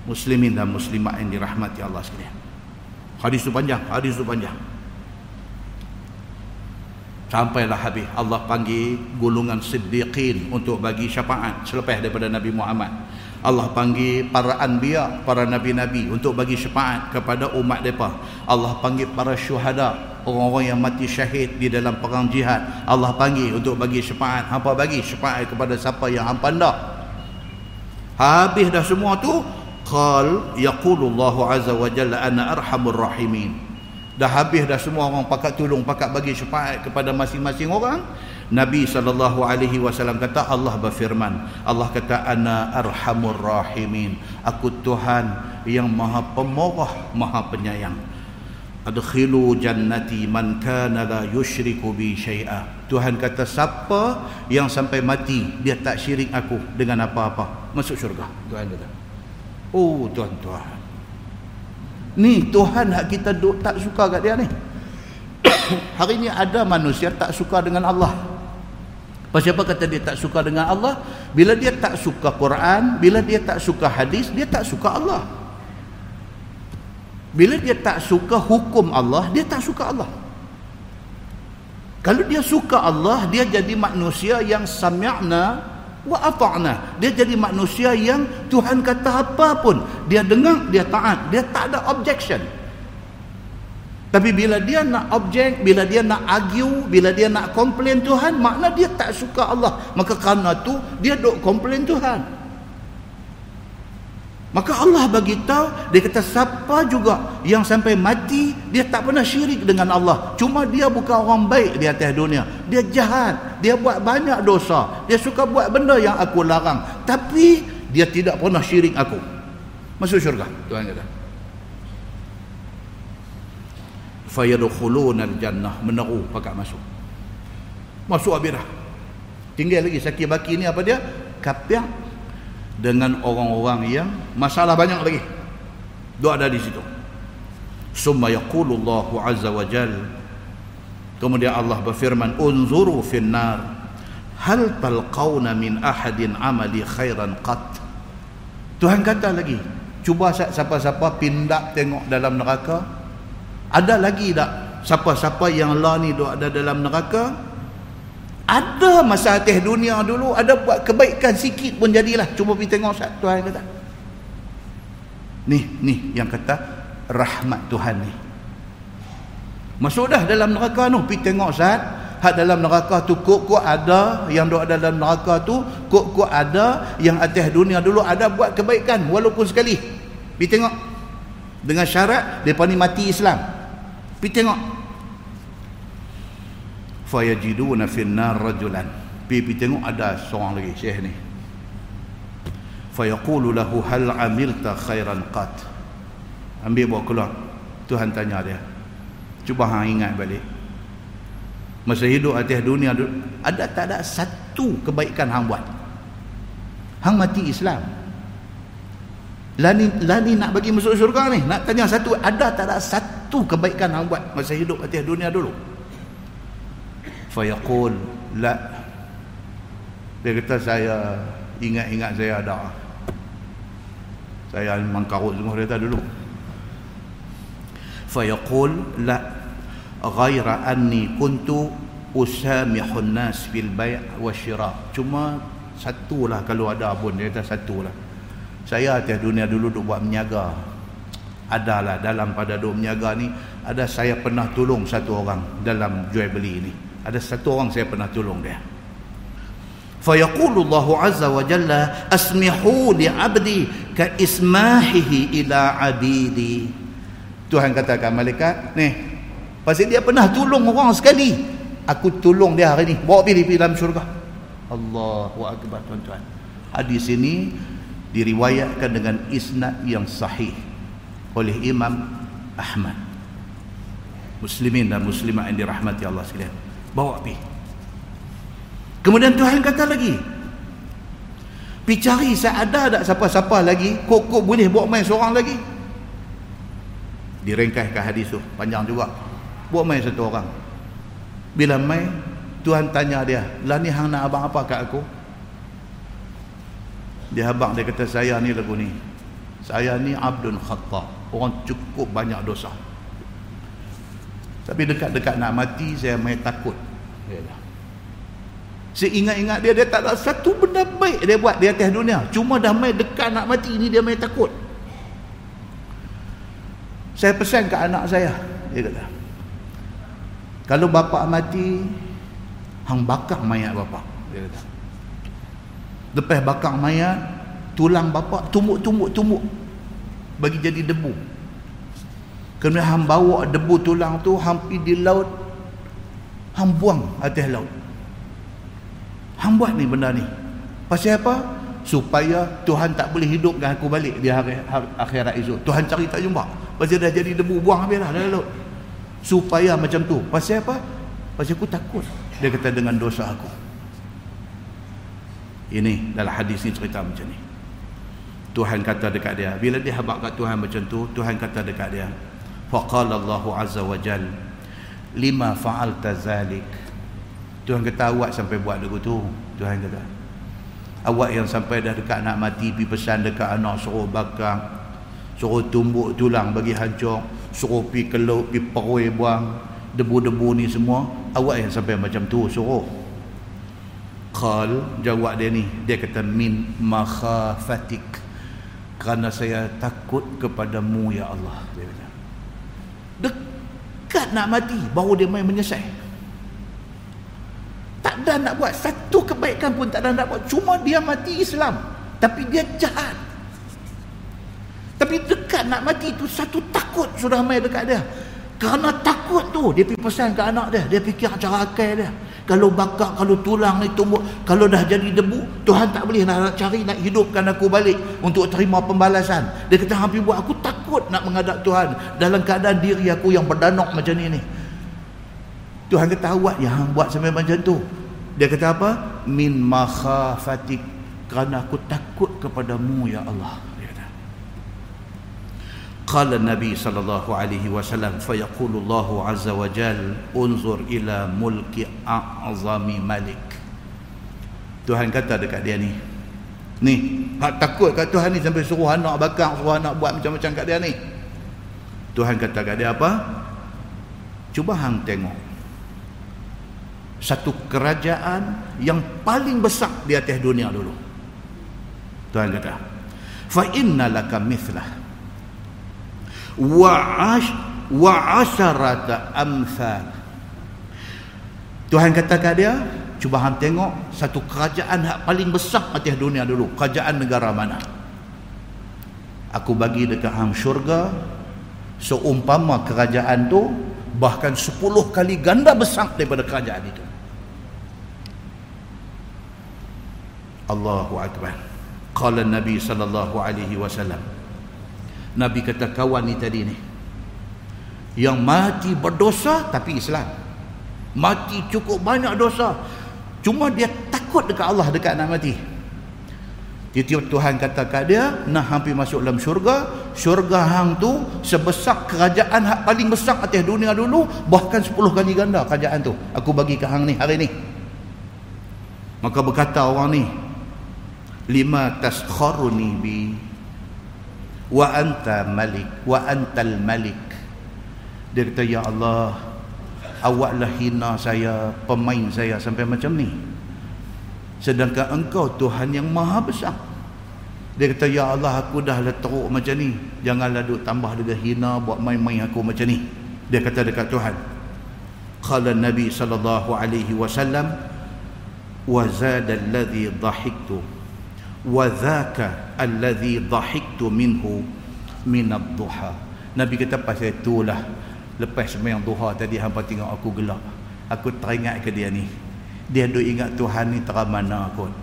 Muslimin dan muslimat yang dirahmati Allah sekalian. Hadis itu panjang hadis itu panjang. Sampailah habis. Allah panggil golongan siddiqin untuk bagi syafaat selepas daripada Nabi Muhammad. Allah panggil para anbiya, para nabi-nabi untuk bagi syafaat kepada umat mereka. Allah panggil para syuhada, orang-orang yang mati syahid di dalam perang jihad. Allah panggil untuk bagi syafaat. Hampa bagi syafaat kepada siapa yang hampa nak. Habis dah semua tu, qal yaqulullahu azza wa jalla ana arhamur rahimin. dah habis dah semua orang pakat tolong pakat bagi syafaat kepada masing-masing orang Nabi sallallahu alaihi wasallam kata Allah berfirman Allah kata ana arhamur rahimin aku Tuhan yang maha pemurah maha penyayang adkhilu jannati man kana la yushriku bi syai'a Tuhan kata siapa yang sampai mati dia tak syirik aku dengan apa-apa masuk syurga Tuhan kata oh tuan-tuan Ni Tuhan hak kita duk tak suka kat dia ni. Hari ni ada manusia tak suka dengan Allah. Pasal apa kata dia tak suka dengan Allah? Bila dia tak suka Quran, bila dia tak suka hadis, dia tak suka Allah. Bila dia tak suka hukum Allah, dia tak suka Allah. Kalau dia suka Allah, dia jadi manusia yang sami'na wa ata'na. Dia jadi manusia yang Tuhan kata apa pun. Dia dengar dia taat. Dia tak ada objection. Tapi bila dia nak objek bila dia nak argue bila dia nak komplain Tuhan makna dia tak suka Allah. Maka kerana tu dia duk komplain Tuhan Maka Allah bagi tahu dia kata siapa juga yang sampai mati dia tak pernah syirik dengan Allah. Cuma dia bukan orang baik di atas dunia. Dia jahat, dia buat banyak dosa. Dia suka buat benda yang aku larang, tapi dia tidak pernah syirik aku. Masuk syurga. Tuhan kata. Fayadkhuluna al-jannah meneru pakat masuk. Masuk habis dah. Tinggal lagi sakit baki ni apa dia? Kapiak dengan orang-orang yang masalah banyak lagi. Dua ada di situ. Summa yaqulullahu azza wa jal. Kemudian Allah berfirman, "Unzuru fin nar hal talqauna min ahadin amali khairan qat." Tuhan kata lagi, cuba siapa-siapa pindah tengok dalam neraka. Ada lagi tak siapa-siapa yang Allah ni ada dalam neraka? Ada masa atas dunia dulu ada buat kebaikan sikit pun jadilah. Cuba pergi tengok Ustaz Tuhan kata. Ni, ni yang kata rahmat Tuhan ni. Masuk dah dalam neraka tu, pergi tengok Ustaz. Hak dalam neraka tu kok-kok ada yang dok dalam neraka tu kok-kok ada yang atas dunia dulu ada buat kebaikan walaupun sekali. Pergi tengok. Dengan syarat depa ni mati Islam. Pergi tengok fayajiduna finnar rajulan. Pipi tengok ada seorang lagi syekh ni. Fayaqulu lahu hal amilta khairan qat? Ambil bawa keluar. Tuhan tanya dia. Cuba hang ingat balik. Masa hidup atas dunia ada tak ada satu kebaikan hang buat? Hang mati Islam. Lani lani nak bagi masuk syurga ni? Nak tanya satu ada tak ada satu kebaikan hang buat masa hidup atas dunia dulu fayaqul la. Dia kata saya ingat-ingat saya ada. Saya memang karut semua dia dulu. Fayaqul la. Ghaira anni kuntu usamihun nas fil bai' wa syira cuma satulah kalau ada pun dia kata satulah. Saya atas dunia dulu duk buat menyaga adalah dalam pada duk menyaga ni ada saya pernah tolong satu orang dalam jual beli ni ada satu orang saya pernah tolong dia. Fa yaqulu azza wa jalla asmihu li 'abdi ka ismahihi ila 'abidi. Tuhan katakan malaikat ni pasal dia pernah tolong orang sekali aku tolong dia hari ni. Bawa pergi dalam syurga. Allahu akbar tuan-tuan. Hadis ini diriwayatkan dengan isnad yang sahih oleh Imam Ahmad. Muslimin dan muslimat yang dirahmati Allah sekalian bawa pi. Kemudian Tuhan kata lagi pi cari saya ada tak siapa-siapa lagi? Kok-kok boleh bawa main seorang lagi? Direngkahkan hadis tu panjang juga. Bawa main satu orang. Bila main Tuhan tanya dia lah ni hang nak abang apa kat aku? Dia abang dia kata saya ni lagu ni. Saya ni abdun khatta orang cukup banyak dosa tapi dekat-dekat nak mati saya main takut. Saya ingat-ingat dia dia tak ada satu benda baik dia buat di atas dunia. Cuma dah main dekat nak mati ni dia main takut. Saya pesan ke anak saya, dia kata. Kalau bapa mati, hang bakar mayat bapa, dia kata. Lepas bakar mayat, tulang bapa tumbuk-tumbuk-tumbuk bagi jadi debu. Kemudian hang bawa debu tulang tu hampir di laut. Hang buang atas laut. Hang buat ni benda ni. Pasal apa? Supaya Tuhan tak boleh hidupkan aku balik di hari, hari akhirat itu. Tuhan cari tak jumpa. Pasal dah jadi debu buang habis lah dalam laut. Supaya macam tu. Pasal apa? Pasal aku takut. Dia kata dengan dosa aku. Ini dalam hadis ni cerita macam ni. Tuhan kata dekat dia. Bila dia habak kat Tuhan macam tu, Tuhan kata dekat dia. Faqala Allah Azza wa Jal Lima fa'alta zalik? Tuhan kata awak sampai buat lagu tu Tuhan kata Awak yang sampai dah dekat nak mati Pergi pesan dekat anak suruh bakar Suruh tumbuk tulang bagi hancur Suruh pergi kelup, pergi perui buang Debu-debu ni semua Awak yang sampai macam tu suruh. Qal jawab dia ni. Dia kata min makhafatik. Kerana saya takut kepadamu ya Allah dekat nak mati baru dia main menyesal tak ada nak buat satu kebaikan pun tak ada nak buat. Cuma dia mati Islam tapi dia jahat. Tapi dekat nak mati tu satu takut sudah main dekat dia kerana takut tu. Dia pergi pesan ke anak dia. Dia fikir cara akal dia. Kalau bakar kalau tulang ni tumbuk kalau dah jadi debu Tuhan tak boleh nak cari nak hidupkan aku balik untuk terima pembalasan. Dia kata hampir buat. Aku takut nak menghadap Tuhan dalam keadaan diri aku yang berdanok macam ni ni. Tuhan kata awak yang buat sampai macam tu. Dia kata apa? Min makhafatik kerana aku takut kepadamu ya Allah قال النبي صلى الله عليه وسلم فيقول الله عز وجل انظر إلى ملك أعظم ملك Tuhan kata dekat dia ni ni hak takut kat Tuhan ni sampai suruh anak bakar suruh anak buat macam-macam kat dia ni Tuhan kata kat dia apa cuba hang tengok satu kerajaan yang paling besar di atas dunia dulu Tuhan kata fa inna laka mithlah wa wa asharata amsal Tuhan kata kat dia cuba hang tengok satu kerajaan hak paling besar atas dunia dulu kerajaan negara mana. Aku bagi dekat hang syurga seumpama kerajaan tu bahkan 10 kali ganda besar daripada kerajaan itu. Allahu akbar. Qala nabi sallallahu alaihi wasallam Nabi kata kawan ni tadi ni yang mati berdosa tapi Islam. Mati cukup banyak dosa. Cuma dia takut dekat Allah dekat nak mati. Tiba-tiba Tuhan kata kat dia nak hampir masuk dalam syurga. Syurga hang tu sebesar kerajaan hak paling besar atas dunia dulu bahkan 10 kali ganda kerajaan tu. Aku bagi ke hang ni hari ni. Maka berkata orang ni lima taskharuni bi wa anta malik wa antal malik. Dia kata ya Allah awaklah hina saya pemain saya sampai macam ni. Sedangkan engkau Tuhan yang maha besar. Dia kata ya Allah aku dah lah teruk macam ni. Janganlah duk tambah dengan hina buat main-main aku macam ni. Dia kata dekat Tuhan. Qala nabi sallallahu alaihi wasallam wa zada alladhi dhahiktu wa dhaka alladhi dhahiktu minhu min ad-duha nabi kata pasal itulah lepas sembahyang duha tadi hangpa tengok aku gelap aku teringat ke dia ni? Dia duk ingat Tuhan ni terang mana kot.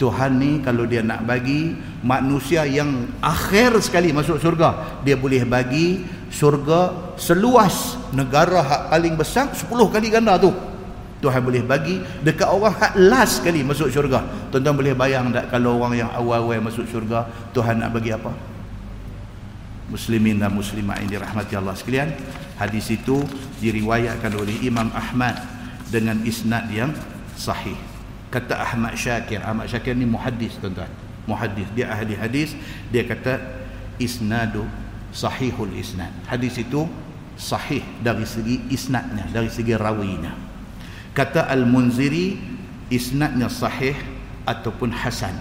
Tuhan ni kalau dia nak bagi manusia yang akhir sekali masuk surga dia boleh bagi surga seluas negara hak paling besar 10 kali ganda tu Tuhan boleh bagi dekat orang hak last sekali masuk syurga. Tuan-tuan boleh bayang tak kalau orang yang awal-awal masuk syurga, Tuhan nak bagi apa? Muslimin dan muslimat yang dirahmati Allah sekalian. Hadis itu diriwayatkan oleh Imam Ahmad dengan isnad yang sahih. Kata Ahmad Syakir, Ahmad Syakir ni muhaddis tuan-tuan. Muhaddis, dia ahli hadis, dia kata isnadu sahihul isnad. Hadis itu sahih dari segi isnadnya, dari segi rawinya kata Al-Munziri isnadnya sahih ataupun hasan.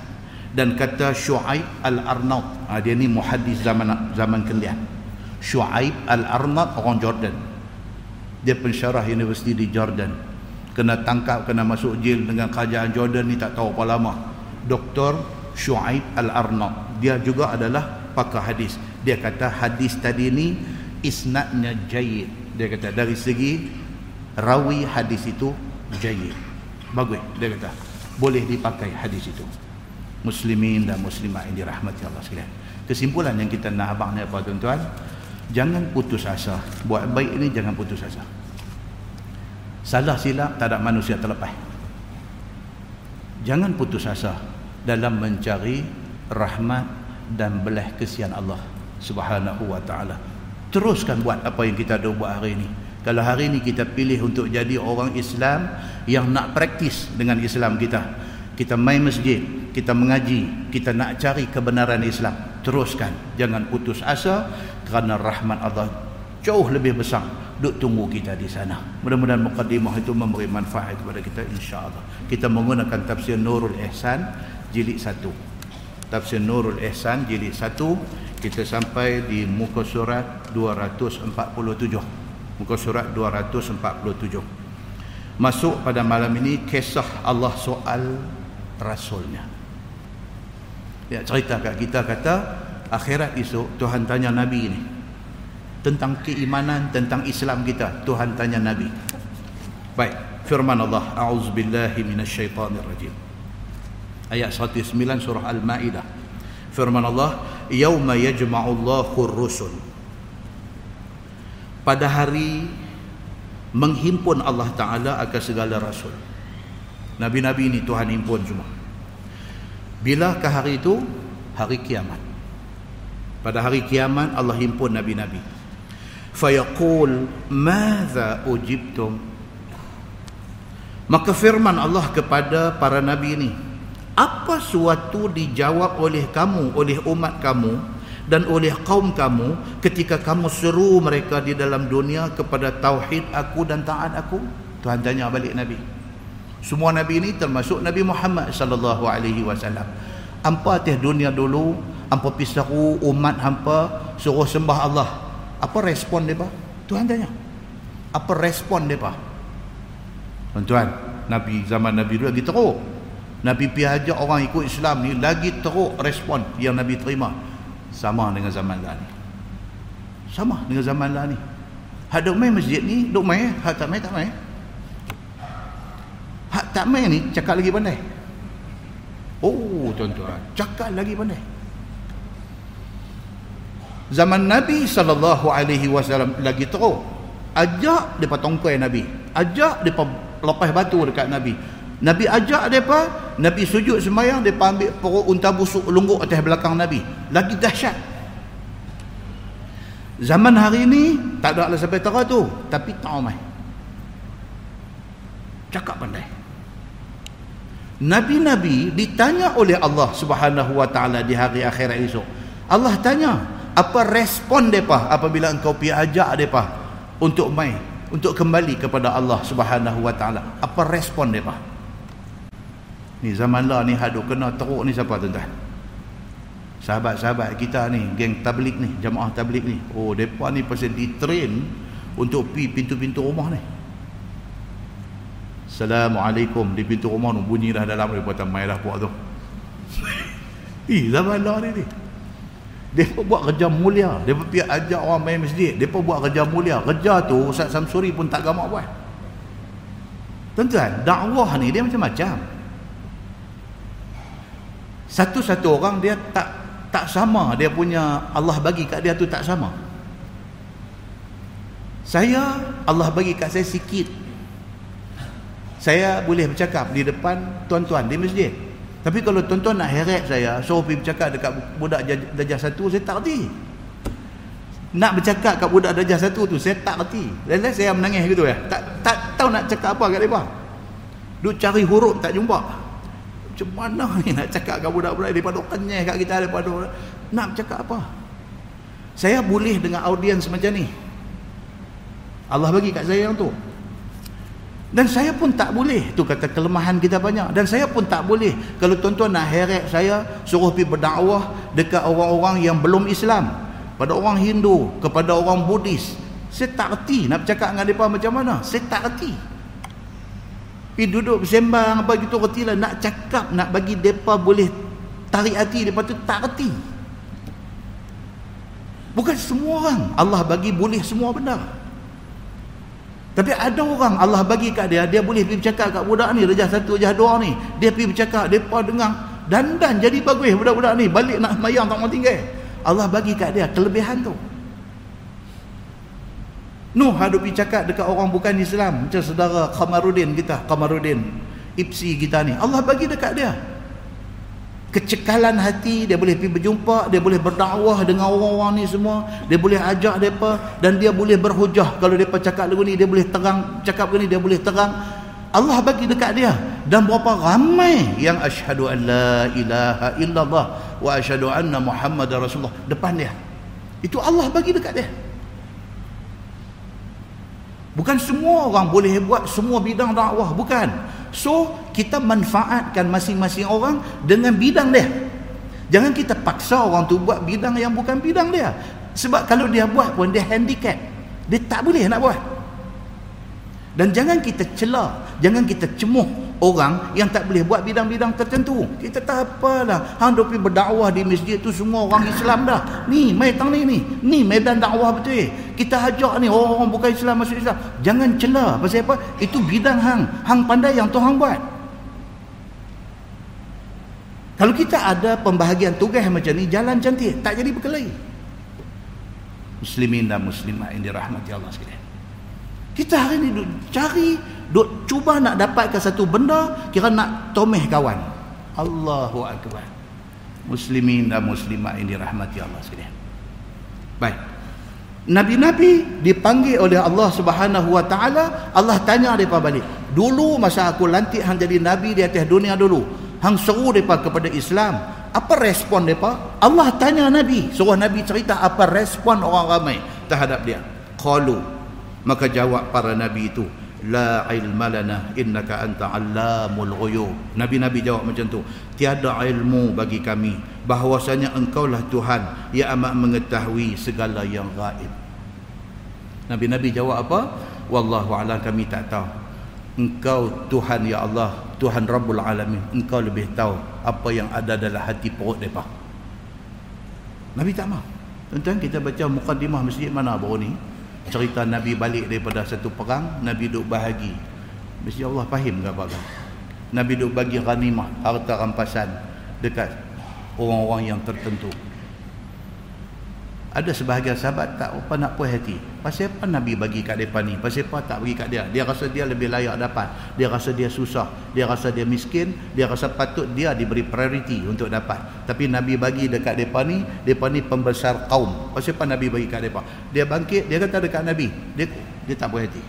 Dan kata Shu'aib Al-Arnaut ha, dia ni muhaddis zaman zaman kalian. Shu'aib Al-Arnaut orang Jordan. Dia pensyarah universiti di Jordan. Kena tangkap kena masuk jail dengan kerajaan Jordan ni tak tahu apa lama. Dr. Shu'aib Al-Arnaut dia juga adalah pakar hadis. Dia kata hadis tadi ni isnadnya jayid. Dia kata dari segi rawi hadis itu jayid bagus dia kata. Boleh dipakai hadis itu. Muslimin dan muslimat yang dirahmati Allah sekalian. Kesimpulan yang kita nak abang ni apa tuan-tuan? Jangan putus asa. Buat baik ini jangan putus asa. Salah silap tak ada manusia terlepas. Jangan putus asa dalam mencari rahmat dan belah kesian Allah subhanahu wa ta'ala. Teruskan buat apa yang kita dah buat hari ini kalau hari ini kita pilih untuk jadi orang Islam yang nak praktis dengan Islam kita. Kita main masjid kita mengaji kita nak cari kebenaran Islam. Teruskan. Jangan putus asa kerana rahmat Allah jauh lebih besar. Duk tunggu kita di sana. Mudah-mudahan mukadimah itu memberi manfaat kepada kita insya-Allah. Kita menggunakan tafsir Nurul Ihsan jilid 1 tafsir Nurul Ihsan jilid 1 kita sampai di muka surat 247 muka surat 247 masuk pada malam ini kisah Allah soal rasulnya. Dia cerita kat kita kata akhirat esok Tuhan tanya Nabi ni. Tentang keimanan tentang Islam kita Tuhan tanya Nabi. Baik firman Allah a'udzubillahi minasyaitonirrajim ayat 109 surah al-maidah. Firman Allah yauma yajma'ullahu ar-rusul pada hari menghimpun Allah Taala akan segala rasul Nabi-nabi ini Tuhan himpun semua. Bila ke hari itu? Hari kiamat. Pada hari kiamat Allah himpun nabi-nabi. Fayaqul madza ujibtum? Maka firman Allah kepada para nabi ini, apa suatu dijawab oleh kamu, oleh umat kamu dan oleh kaum kamu ketika kamu seru mereka di dalam dunia kepada tauhid aku dan taat aku? Tuhan tanya balik nabi. Semua nabi ini termasuk Nabi Muhammad sallallahu alaihi wasallam. Ampa atas dunia dulu, ampa pisahu umat hampa suruh sembah Allah. Apa respon depa? Tuhan tanya. Apa respon depa? Tuan-tuan, Nabi zaman Nabi dulu lagi teruk. Nabi pi ajak orang ikut Islam ni lagi teruk respon yang Nabi terima. Sama dengan zaman lah ni. Sama dengan zaman lah ni. Hak duk main masjid ni, duk main, hak tak main tak main. Hak tak main ni cakap lagi pandai. Oh tuan-tuan, cakap lagi pandai. Zaman Nabi sallallahu alaihi wasallam lagi teruk. Ajak depa tongkai Nabi. Ajak depa lepas batu dekat Nabi. Nabi ajak depa, Nabi sujud sembahyang, depa ambil perut unta busuk lungguk atas belakang Nabi. Lagi dahsyat. Zaman hari ini tak ada lah sampai tu, tapi tak. Cakap pandai. Nabi-nabi ditanya oleh Allah Subhanahu wa taala di hari akhirat esok. Allah tanya, apa respon depa apabila engkau pi ajak depa untuk mai, untuk kembali kepada Allah Subhanahu wa taala? Apa respon depa? Ni zaman lah ni haduk kena teruk ni siapa tuan-tuan? Sahabat-sahabat kita ni, geng tablik ni, jamaah tablik ni. Oh, depa ni pasal di train untuk pi pintu-pintu rumah ni. Assalamualaikum di pintu rumah tu bunyi dah dalam dia kata mai dah puak tu. Eh zaman lah ni ni. Depa buat kerja mulia. Depa pergi ajak orang main masjid. Depa buat kerja mulia. Kerja tu Ustaz Samsuri pun tak gamak buat. Tuan-tuan, dakwah ni dia macam-macam. Satu-satu orang dia tak tak sama. Dia punya Allah bagi kat dia tu tak sama. Saya Allah bagi kat saya sikit. Saya boleh bercakap di depan tuan-tuan di masjid. Tapi kalau tuan-tuan nak heret saya suruh pergi bercakap dekat budak darjah satu saya tak reti. Nak bercakap kat budak darjah satu tu saya tak reti. Lain-lain saya menangis gitu ya. Tak tak tahu nak cakap apa kat mereka. Duk cari huruf tak jumpa macam mana ni nak cakap kat budak-budak daripada kenyai kat kita daripada nak bercakap apa? Saya boleh dengan audiens macam ni. Allah bagi kat saya yang tu. Dan saya pun tak boleh. Tu kata kelemahan kita banyak. Dan saya pun tak boleh. Kalau tuan-tuan nak heret saya suruh pergi berdakwah dekat orang-orang yang belum Islam. Pada orang Hindu kepada orang Buddhis. Saya tak reti nak bercakap dengan mereka macam mana. Saya tak reti pergi duduk bersembang apa gitu reti lah nak cakap nak bagi mereka boleh tarik hati mereka tu tak reti Bukan semua orang Allah bagi boleh semua benda. Tapi ada orang Allah bagi kat dia, dia boleh pergi bercakap kat budak ni, rejah satu, rejah dua ni. Dia pergi bercakap, mereka dengar. Dan dan jadi bagus budak-budak ni. Balik nak semayang tak mau tinggal. Allah bagi kat dia kelebihan tu. Nuh ada pergi cakap dekat orang bukan Islam. Macam saudara Khamarudin kita, Khamarudin. Ipsi kita ni. Allah bagi dekat dia kecekalan hati dia boleh pergi berjumpa dia boleh berdakwah dengan orang-orang ni semua dia boleh ajak depa dan dia boleh berhujah kalau depa cakap lagu ni dia boleh terang cakap begini dia boleh terang Allah bagi dekat dia dan berapa ramai yang asyhadu an la ilaha illallah wa asyhadu anna muhammadar rasulullah depan dia itu Allah bagi dekat dia bukan semua orang boleh buat semua bidang dakwah bukan So kita manfaatkan masing-masing orang dengan bidang dia. Jangan kita paksa orang tu buat bidang yang bukan bidang dia. Sebab kalau dia buat pun dia handicap. Dia tak boleh nak buat. Dan jangan kita celah, jangan kita cemuh orang yang tak boleh buat bidang-bidang tertentu. Kita tak apalah. Hang dok berdakwah di masjid tu semua orang Islam dah. Ni mai tang ni ni. Ni medan dakwah betul. Kita ajak ni orang, orang bukan Islam masuk Islam. Jangan celah. Pasal apa? Itu bidang hang. Hang pandai yang Tuhan buat. Kalau kita ada pembahagian tugas macam ni, jalan cantik. Tak jadi berkelahi. Muslimin dan muslimat yang dirahmati Allah sekalian. Kita hari ni cari, duk cuba nak dapatkan satu benda, kira nak tomeh kawan. Allahu Akbar. Muslimin dan muslimat yang dirahmati Allah sekalian. Baik. Nabi-nabi dipanggil oleh Allah Subhanahu Wa Taala, Allah tanya depa balik. Dulu masa aku lantik hang jadi nabi di atas dunia dulu, hang seru depa kepada Islam. Apa respon depa? Allah tanya nabi, suruh nabi cerita apa respon orang ramai terhadap dia. Qalu maka jawab para nabi itu la ilma lana innaka anta allamul ghuyub. Nabi-nabi jawab macam tu tiada ilmu bagi kami. Bahwasanya engkaulah tuhan. Yang amat mengetahui segala yang gaib. Nabi-nabi jawab apa? Wallahu alam kami tak tahu. Engkau tuhan ya Allah tuhan rabbul alamin. Engkau lebih tahu apa yang ada dalam hati perut depa nabi tak mau. Tuan-tuan kita baca mukadimah masjid mana baru ni cerita Nabi balik daripada satu perang Nabi duduk bahagi. Mesti Allah faham ke apa kan? Nabi duduk bagi ghanimah harta rampasan dekat orang-orang yang tertentu ada sebahagian sahabat tak apa nak puas hati. Pasal apa Nabi bagi kat mereka ni? Pasal apa tak bagi kat dia? Dia rasa dia lebih layak dapat. Dia rasa dia susah. Dia rasa dia miskin. Dia rasa patut dia diberi priority untuk dapat. Tapi Nabi bagi dekat mereka ni mereka ni pembesar kaum. Pasal apa Nabi bagi kat mereka? Dia bangkit dia kata dekat Nabi dia dia tak puas hati.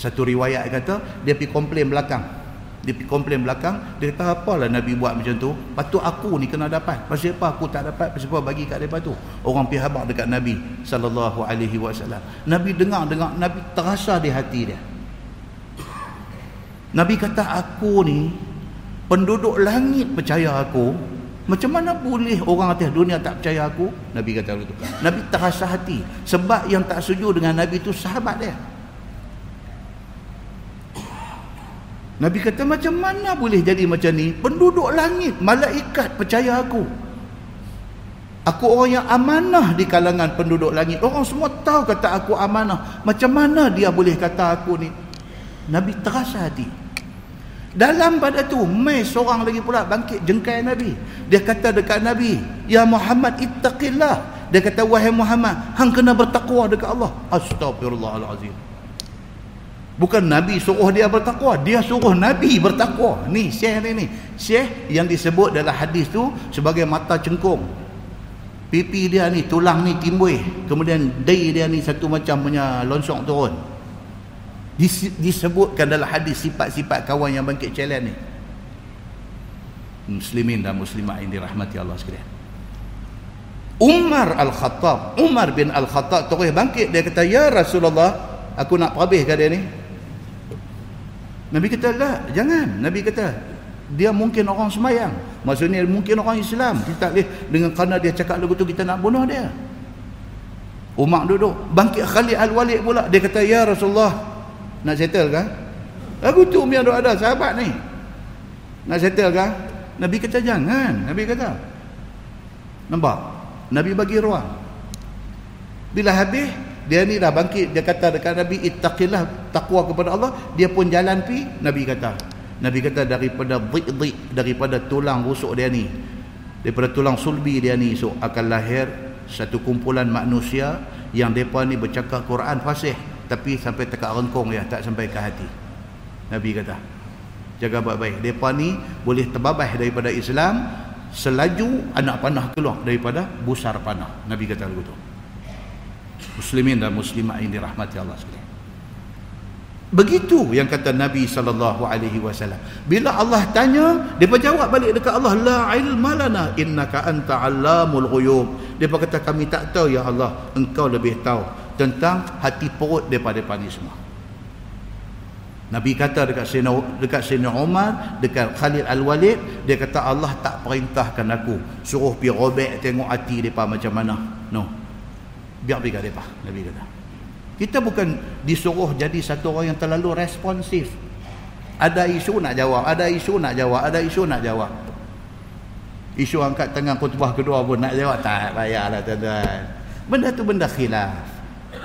Satu riwayat kata dia pergi komplain belakang dia komplain belakang dia kata apalah Nabi buat macam tu? Patut aku ni kena dapat. Pasal apa aku tak dapat pasal apa bagi kat mereka tu? Orang pergi habak dekat Nabi sallallahu alaihi wasallam. Nabi dengar dengar Nabi terasa di hati dia. Nabi kata aku ni penduduk langit percaya aku. Macam mana boleh orang atas dunia tak percaya aku? Nabi kata begitu. Nabi terasa hati. Sebab yang tak setuju dengan Nabi tu sahabat dia Nabi kata macam mana boleh jadi macam ni? Penduduk langit, malaikat percaya aku. Aku orang yang amanah di kalangan penduduk langit. Orang semua tahu kata aku amanah. Macam mana dia boleh kata aku ni? Nabi terasa hati. Dalam pada tu, mai seorang lagi pula bangkit jengkai Nabi. Dia kata dekat Nabi, Ya Muhammad ittaqillah. Dia kata, wahai Muhammad, hang kena bertakwa dekat Allah. Astagfirullahalazim. Bukan Nabi suruh dia bertakwa. Dia suruh Nabi bertakwa. Ni syekh ni ni. Syekh yang disebut dalam hadis tu sebagai mata cengkung. Pipi dia ni, tulang ni timbul. Kemudian day dia ni satu macam punya lonsok turun. Disebutkan dalam hadis sifat-sifat kawan yang bangkit challenge ni. Muslimin dan muslimat yang dirahmati Allah sekalian. Umar Al-Khattab. Umar bin Al-Khattab terus bangkit. Dia kata, Ya Rasulullah, aku nak perhabiskan dia ni. Nabi kata lah jangan. Nabi kata dia mungkin orang semayang maksudnya mungkin orang Islam. Kita tak boleh dengan kerana dia cakap lagu tu kita nak bunuh dia. Umar duduk bangkit Khalid Al-Walid pula. Dia kata ya Rasulullah. Nak settle kan lagu tu yang ada sahabat ni. Nak settle kan Nabi kata jangan. Nabi kata nampak? Nabi bagi ruang. Bila habis dia ni dah bangkit dia kata dekat Nabi ittaqillah takwa kepada Allah. Dia pun jalan pi Nabi kata. Nabi kata daripada dhik daripada tulang rusuk dia ni daripada tulang sulbi dia ni so akan lahir satu kumpulan manusia yang depa ni bercakap Quran fasih tapi sampai tekak rengkong ya tak sampai ke hati. Nabi kata jaga baik-baik. Depa ni boleh terbabah daripada Islam selaju anak panah keluar daripada busar panah. Nabi kata begitu muslimin dan muslimat yang dirahmati Allah sekalian. Begitu yang kata Nabi sallallahu alaihi wasallam. Bila Allah tanya depa jawab balik dekat Allah la ilma lana innaka anta allamul ghuyub. Depa kata kami tak tahu ya Allah engkau lebih tahu tentang hati perut depa depa ni semua Nabi kata dekat Sayyidina dekat Sayyidina Umar dekat Khalid Al-Walid dia kata Allah tak perintahkan aku suruh pi robek tengok hati depa macam mana. No biar kat mereka Nabi kata. Kita bukan disuruh jadi satu orang yang terlalu responsif. Ada isu nak jawab ada isu nak jawab ada isu nak jawab. Isu angkat tangan khutbah kedua pun nak jawab tak payahlah tuan-tuan. Benda tu benda khilaf.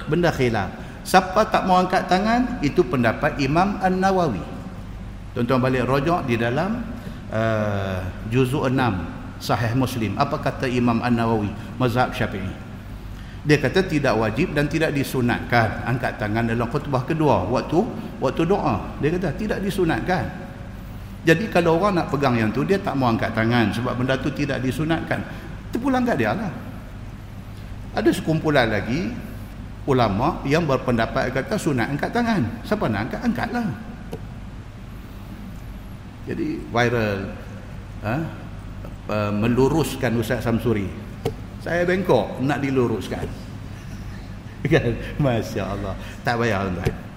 Benda khilaf. Siapa tak mau angkat tangan itu pendapat Imam An-Nawawi. Tuan-tuan balik rojok di dalam uh, juzuk 6 sahih muslim. Apa kata Imam An-Nawawi mazhab syafi'i dia kata tidak wajib dan tidak disunatkan. Angkat tangan dalam khutbah kedua waktu waktu doa. Dia kata tidak disunatkan. Jadi kalau orang nak pegang yang tu dia tak mau angkat tangan sebab benda tu tidak disunatkan. Terpulang kat dia lah. Ada sekumpulan lagi ulama yang berpendapat kata sunat angkat tangan. Siapa nak angkat angkatlah. Jadi viral ha? meluruskan Ustaz Samsuri saya bengkok nak diluruskan. Kan? Masya Allah tak payah tuan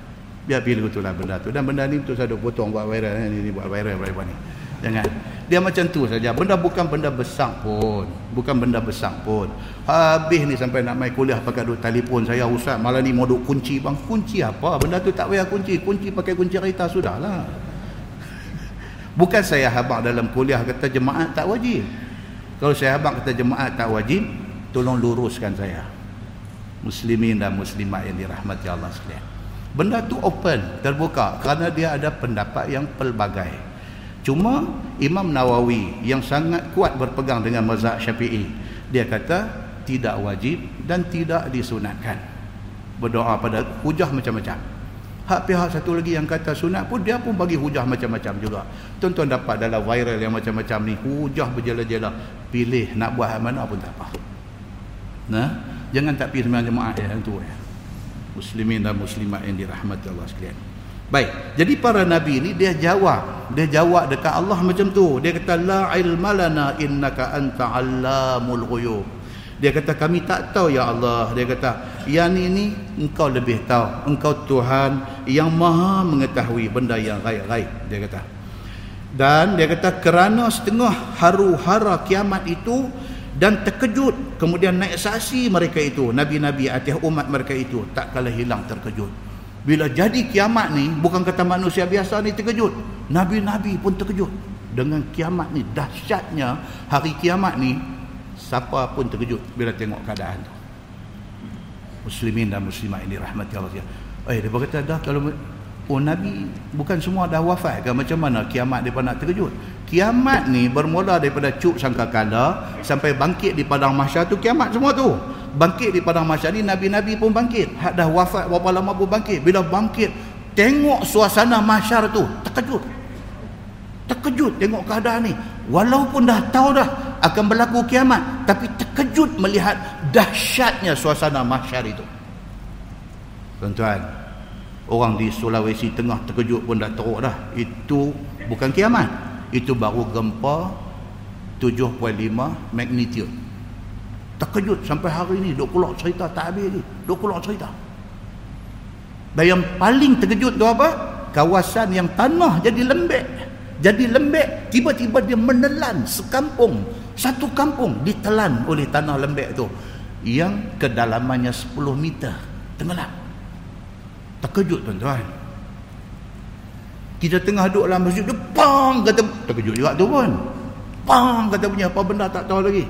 biar pilih betul lah benda tu. Dan benda ni betul saya potong buat viral. Ni, ni buat viral viral ni. Jangan. Dia macam tu saja. Benda bukan benda besar pun. Bukan benda besar pun. Habis ni sampai nak main kuliah pakai duk telefon saya ustaz malam ni mau duk kunci bang. Kunci apa? Benda tu tak payah kunci. Kunci pakai kunci kereta sudahlah. Bukan saya habaq dalam kuliah kata jemaah tak wajib kalau saya abang kata jemaah tak wajib, tolong luruskan saya. Muslimin dan muslimat yang dirahmati Allah sekalian. Benda tu open, terbuka kerana dia ada pendapat yang pelbagai. Cuma Imam Nawawi yang sangat kuat berpegang dengan mazhab Syafi'i, dia kata tidak wajib dan tidak disunatkan. Berdoa pada hujah macam-macam. Hak pihak satu lagi yang kata sunat pun dia pun bagi hujah macam-macam juga. Tuan-tuan dapat dalam viral yang macam-macam ni hujah berjela-jela. Pilih nak buat mana pun tak apa. Nah, jangan tak pilih sembahyang jemaah yang tu ya. Muslimin dan muslimat yang dirahmati Allah sekalian. Baik, jadi para nabi ni dia jawab, dia jawab dekat Allah macam tu. Dia kata la ilma lana innaka anta allamul ghuyub. Dia kata kami tak tahu ya Allah. Dia kata yang ini engkau lebih tahu. Engkau Tuhan yang maha mengetahui benda yang gaib-gaib. Dia kata. Dan dia kata kerana setengah haru hara kiamat itu dan terkejut kemudian naik saksi mereka itu nabi-nabi atas umat mereka itu tak kalah hilang terkejut. Bila jadi kiamat ni bukan kata manusia biasa ni terkejut nabi-nabi pun terkejut. Dengan kiamat ni dahsyatnya hari kiamat ni siapa pun terkejut bila tengok keadaan tu. Muslimin dan muslimat ini rahmati Allah. Eh dia berkata dah kalau oh nabi bukan semua dah wafat ke? Macam mana kiamat dia nak terkejut? Kiamat ni bermula daripada cuk sangkakala sampai bangkit di padang mahsyar tu kiamat semua tu. Bangkit di padang mahsyar ni nabi-nabi pun bangkit. Hak dah wafat berapa lama pun bangkit. Bila bangkit tengok suasana mahsyar tu terkejut. Terkejut tengok keadaan ni. Walaupun dah tahu dah akan berlaku kiamat tapi terkejut melihat dahsyatnya suasana mahsyar itu. Tuan-tuan orang di Sulawesi Tengah terkejut pun dah teruk dah. Itu bukan kiamat. Itu baru gempa 7.5 magnitude. Terkejut sampai hari ini duk keluar cerita tak habis lagi duk keluar cerita. Dan yang paling terkejut tu apa? Kawasan yang tanah jadi lembek. Jadi lembek tiba-tiba dia menelan sekampung. Satu kampung ditelan oleh tanah lembek tu. Yang kedalamannya 10 meter. Tenggelam terkejut tuan-tuan. Kita tengah duduk dalam masjid tu pang kata terkejut juga tu pun. Pang kata punya apa benda tak tahu lagi.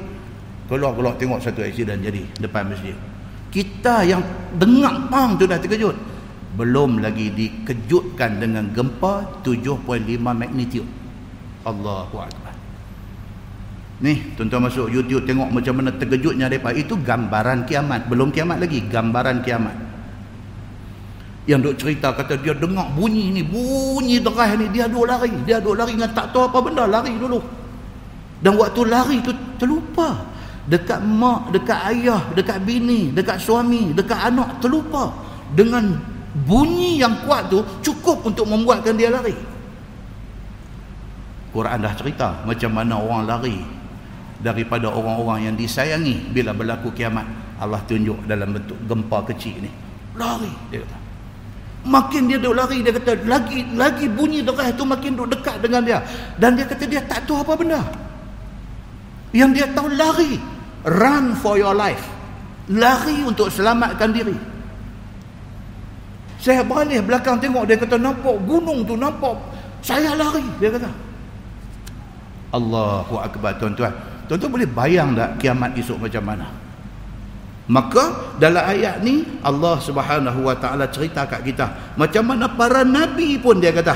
Keluar-keluar tengok satu aksiden jadi depan masjid. Kita yang dengar pang tu dah terkejut. Belum lagi dikejutkan dengan gempa 7.5 magnitude. Allahu Akbar. Ni tuan-tuan masuk YouTube tengok macam mana terkejutnya mereka. Itu gambaran kiamat. Belum kiamat lagi gambaran kiamat yang duk cerita kata dia dengar bunyi ni bunyi derah ni dia duk lari. Dia duk lari dengan tak tahu apa benda lari dulu. Dan waktu lari tu terlupa. Dekat mak dekat ayah dekat bini dekat suami dekat anak terlupa. Dengan bunyi yang kuat tu cukup untuk membuatkan dia lari. Quran dah cerita macam mana orang lari daripada orang-orang yang disayangi bila berlaku kiamat. Allah tunjuk dalam bentuk gempa kecil ni. Lari dia kata makin dia duk lari dia kata lagi lagi bunyi derah tu makin duk dekat dengan dia. Dan dia kata dia tak tahu apa benda. Yang dia tahu lari. Run for your life. Lari untuk selamatkan diri. Saya balik belakang tengok dia kata nampak gunung tu nampak saya lari dia kata. Allahu Akbar tuan-tuan. Tuan-tuan boleh bayang tak kiamat esok macam mana Maka dalam ayat ni Allah Subhanahu Wa Taala cerita kat kita. Macam mana para nabi pun dia kata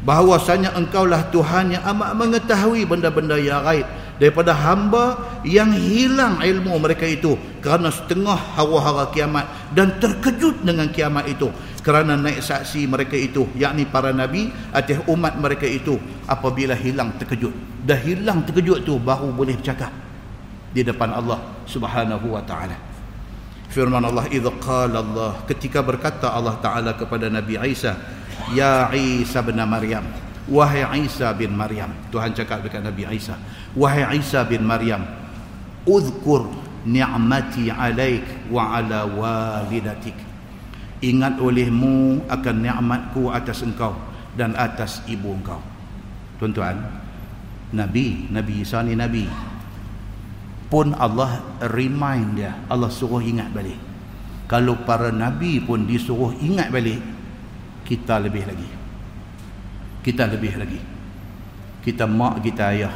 bahawasanya engkaulah Tuhan yang amat mengetahui benda-benda yang gaib daripada hamba yang hilang ilmu mereka itu kerana setengah hawa-hara kiamat dan terkejut dengan kiamat itu kerana naik saksi mereka itu yakni para nabi atas umat mereka itu apabila hilang terkejut. Dah hilang terkejut tu baru boleh bercakap di depan Allah Subhanahu wa taala. Firman Allah idza qala Allah ketika berkata Allah taala kepada Nabi Isa, "Ya Isa bin Maryam, wahai Isa bin Maryam." Tuhan cakap dekat Nabi Isa, "Wahai Isa bin Maryam, uzkur ni'mati 'alaik wa 'ala walidatik." Ingat olehmu akan nikmatku atas engkau dan atas ibu engkau. Tuan-tuan, Nabi, Nabi Isa ni Nabi, pun Allah remind dia. Allah suruh ingat balik. Kalau para nabi pun disuruh ingat balik kita lebih lagi. Kita lebih lagi. Kita mak kita ayah.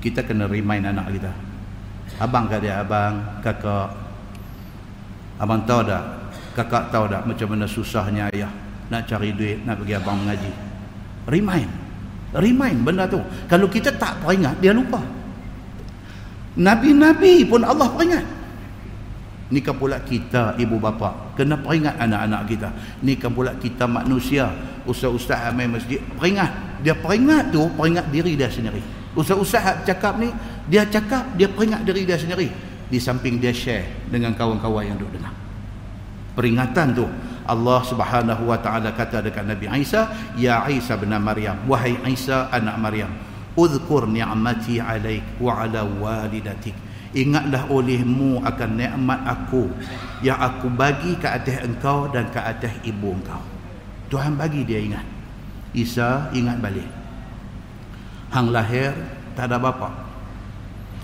Kita kena remind anak kita. Abang kata abang kakak abang tahu tak? Kakak tahu tak macam mana susahnya ayah? Nak cari duit nak pergi abang mengaji. Remind. Remind benda tu. Kalau kita tak peringat dia lupa Nabi-Nabi pun Allah peringat. Ni kan pula kita ibu bapa kena peringat anak-anak kita. Ni kan pula kita manusia, ustaz-ustaz amai masjid peringat. Dia peringat tu peringat diri dia sendiri. Ustaz-ustaz cakap ni dia cakap dia peringat diri dia sendiri di samping dia share dengan kawan-kawan yang duduk dengar. Peringatan tu Allah Subhanahu wa taala kata dekat Nabi Isa, "Ya Isa bin Maryam, wahai Isa anak Maryam, Uzkur ni'mati alaik wa ala walidatik. Ingatlah olehmu akan nikmat aku yang aku bagi ke atas engkau dan ke atas ibu engkau. Tuhan bagi dia ingat. Isa ingat balik. Hang lahir tak ada bapa.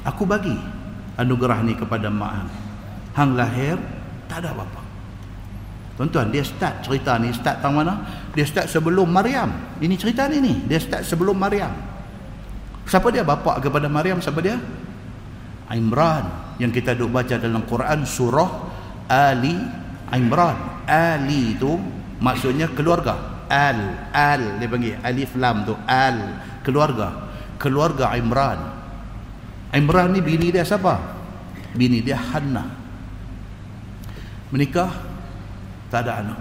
Aku bagi anugerah ni kepada mak hang. Hang lahir tak ada bapa. Tuan-tuan, dia start cerita ni start tang mana? Dia start sebelum Maryam. Ini cerita ni ni. Dia start sebelum Maryam. Siapa dia bapa kepada Maryam? Siapa dia? Imran yang kita duk baca dalam Quran surah Ali Imran. Ali itu maksudnya keluarga. Al al dia panggil alif lam tu al keluarga. Keluarga Imran. Imran ni bini dia siapa? Bini dia Hannah. Menikah tak ada anak.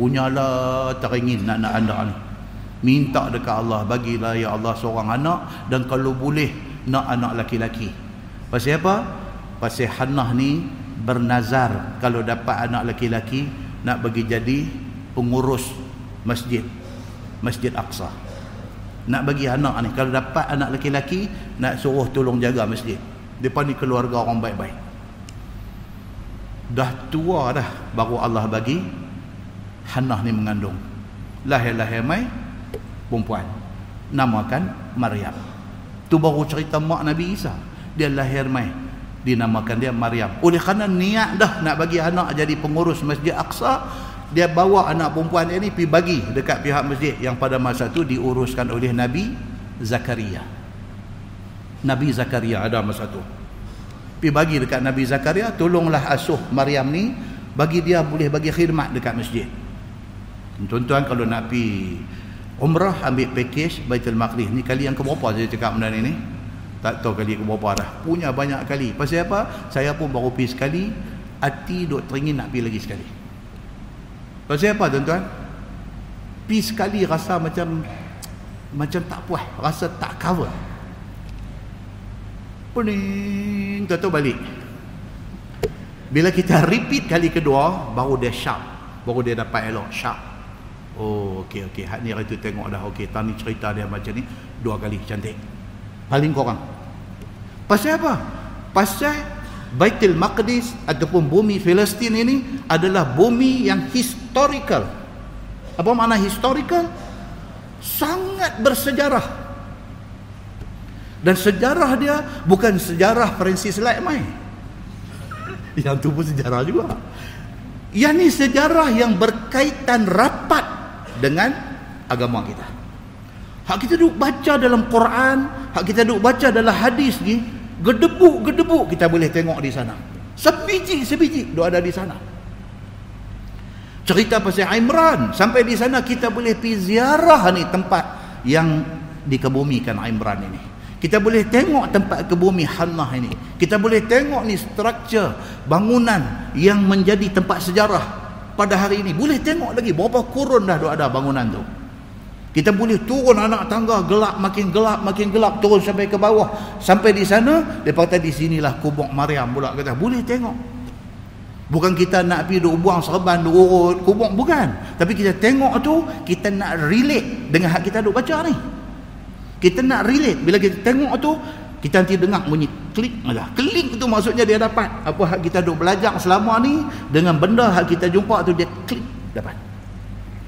Punyalah teringin nak nak anak ni minta dekat Allah bagilah ya Allah seorang anak dan kalau boleh nak anak laki-laki. Pasal apa? Pasal Hannah ni bernazar kalau dapat anak laki-laki nak bagi jadi pengurus masjid masjid Aqsa. Nak bagi anak ni kalau dapat anak laki-laki nak suruh tolong jaga masjid. Depan ni keluarga orang baik-baik. Dah tua dah baru Allah bagi Hannah ni mengandung. Lahir-lahir mai perempuan. Namakan Maryam. Tu baru cerita mak Nabi Isa. Dia lahir mai. Dinamakan dia Maryam. Oleh kerana niat dah nak bagi anak jadi pengurus Masjid Aqsa dia bawa anak perempuan dia ni pergi bagi dekat pihak masjid yang pada masa tu diuruskan oleh Nabi Zakaria. Nabi Zakaria ada masa tu. Pi bagi dekat Nabi Zakaria, tolonglah asuh Maryam ni bagi dia boleh bagi khidmat dekat masjid. Tuan-tuan kalau nak pi umrah ambil package Baitul Maqdis ni kali yang keberapa saya cakap benda ni ni? Tak tahu kali keberapa dah. Punya banyak kali. Pasal apa? Saya pun baru pi sekali, hati duk teringin nak pi lagi sekali. Pasal apa tuan-tuan? Pi sekali rasa macam macam tak puas, rasa tak cover pening tak tahu balik bila kita repeat kali kedua baru dia sharp baru dia dapat elok sharp oh okey okey. Hak ni hari tu tengok dah. Okey tani cerita dia macam ni. Dua kali cantik. Paling kurang pasal apa? Pasal Baitul Maqdis ataupun bumi Palestin ini adalah bumi yang historical. Apa makna historical? Sangat bersejarah. Dan sejarah dia bukan sejarah Francis Lightmine. Yang tu pun sejarah juga. Yang ni sejarah yang berkaitan rapat dengan agama kita. Hak kita duk baca dalam Quran, hak kita duk baca dalam hadis ni, gedebuk-gedebuk kita boleh tengok di sana. Sebiji-sebiji duk ada di sana. Cerita pasal Imran, sampai di sana kita boleh pergi ziarah ni tempat yang dikebumikan Imran ini. Kita boleh tengok tempat kebumi Hannah ini. Kita boleh tengok ni struktur bangunan yang menjadi tempat sejarah pada hari ini. Boleh tengok lagi berapa kurun dah ada bangunan tu. Kita boleh turun anak tangga gelap makin gelap makin gelap turun sampai ke bawah. Sampai di sana, depa kata di sinilah kubur Maryam pula kata. Boleh tengok. Bukan kita nak pergi duk buang serban duk urut kubur bukan. Tapi kita tengok tu kita nak relate dengan hak kita duk baca ni. Kita nak relate. Bila kita tengok tu, kita nanti dengar bunyi klik aja. Klik itu maksudnya dia dapat apa hak kita duk belajar selama ni dengan benda hak kita jumpa tu dia klik dapat.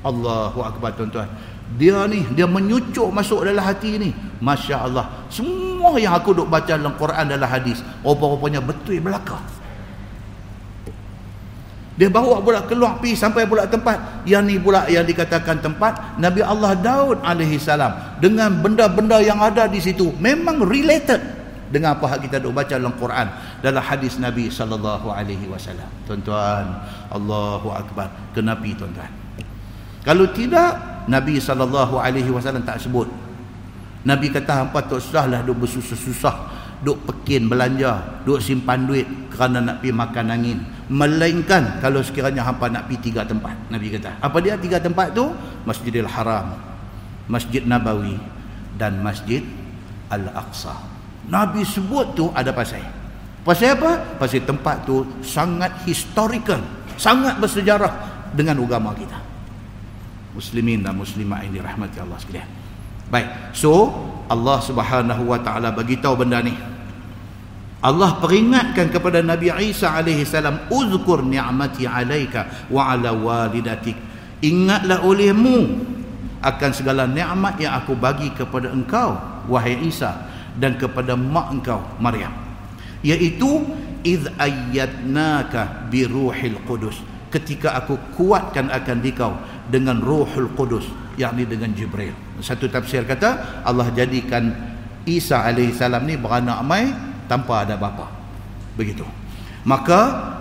Allahu akbar tuan-tuan. Dia ni dia menyucuk masuk dalam hati ni. Masya-Allah. Semua yang aku duk baca dalam Quran dalam hadis, rupa-rupanya betul belaka. Dia bawa pula keluar pi sampai pula tempat yang ni pula yang dikatakan tempat Nabi Allah Daud alaihi salam dengan benda-benda yang ada di situ memang related dengan apa yang kita dok baca dalam Quran dalam hadis Nabi sallallahu alaihi wasallam. Tuan-tuan, Allahu akbar. Kenapa tuan-tuan? Kalau tidak Nabi sallallahu alaihi wasallam tak sebut. Nabi kata hampa tak usahlah duk bersusah-susah duk pekin belanja, duk simpan duit kerana nak pi makan angin melainkan kalau sekiranya hampa nak pergi tiga tempat Nabi kata apa dia tiga tempat tu Masjidil Haram Masjid Nabawi dan Masjid Al-Aqsa Nabi sebut tu ada pasal. Pasal apa? pasal tempat tu sangat historical sangat bersejarah dengan agama kita. Muslimin dan muslimah ini rahmati Allah sekalian. Baik so Allah subhanahu wa ta'ala bagi tahu benda ni. Allah peringatkan kepada Nabi Isa alaihi salam uzkur ni'mati alaika wa ala walidatik. Ingatlah olehmu akan segala nikmat yang aku bagi kepada engkau wahai Isa dan kepada mak engkau Maryam. Iaitu id ayyadnaka bi ruhil qudus. Ketika aku kuatkan akan dikau dengan ruhul qudus yakni dengan Jibril. Satu tafsir kata Allah jadikan Isa salam ni beranak mai tanpa ada bapa. Begitu. Maka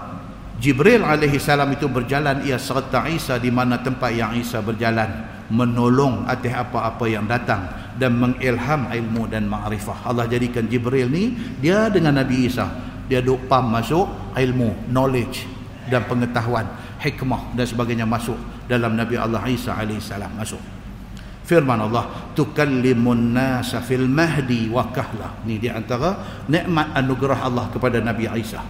Jibril salam itu berjalan. Ia serta Isa di mana tempat yang Isa berjalan menolong atas apa-apa yang datang dan mengilham ilmu dan ma'rifah. Allah jadikan Jibril ni dia dengan Nabi Isa dia duk pam masuk ilmu knowledge dan pengetahuan hikmah dan sebagainya masuk dalam Nabi Allah Isa alaihi salam masuk. Firman Allah tukallimun nasa fil mahdi wa kahla ni di antara nikmat anugerah Allah kepada Nabi Isa.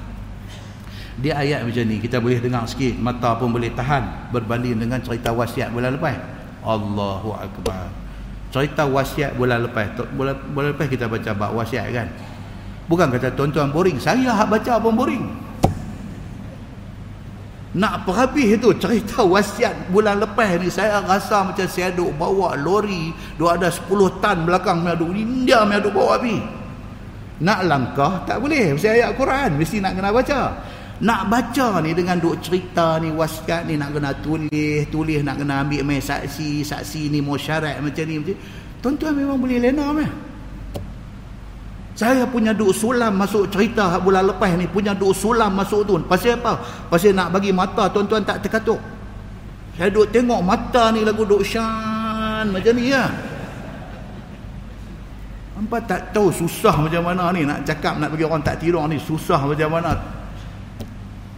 Dia ayat macam ni kita boleh dengar sikit mata pun boleh tahan berbanding dengan cerita wasiat bulan lepas Allahu akbar. Cerita wasiat bulan lepas bulan, bulan lepas kita baca bab wasiat kan? Bukan kata tuan-tuan boring saya hak baca pun boring. Nak perhabis itu cerita wasiat bulan lepas ni saya rasa macam saya duk bawa lori duk ada 10 tan belakang saya duk India saya duk bawa api nak langkah tak boleh. Mesti ayat Quran mesti nak kena baca nak baca ni dengan duk cerita ni wasiat ni nak kena tulis tulis nak kena ambil main saksi saksi ni mau syarat macam ni macam tuan-tuan memang boleh lena meh Saya punya duk sulam masuk cerita bulan lepas ni punya duk sulam masuk tu. Pasal apa? Pasal nak bagi mata tuan-tuan tak terkatuk. Saya duk tengok mata ni lagu duk syan macam ni ya. Hampa tak tahu susah macam mana ni nak cakap nak bagi orang tak tidur ni susah macam mana.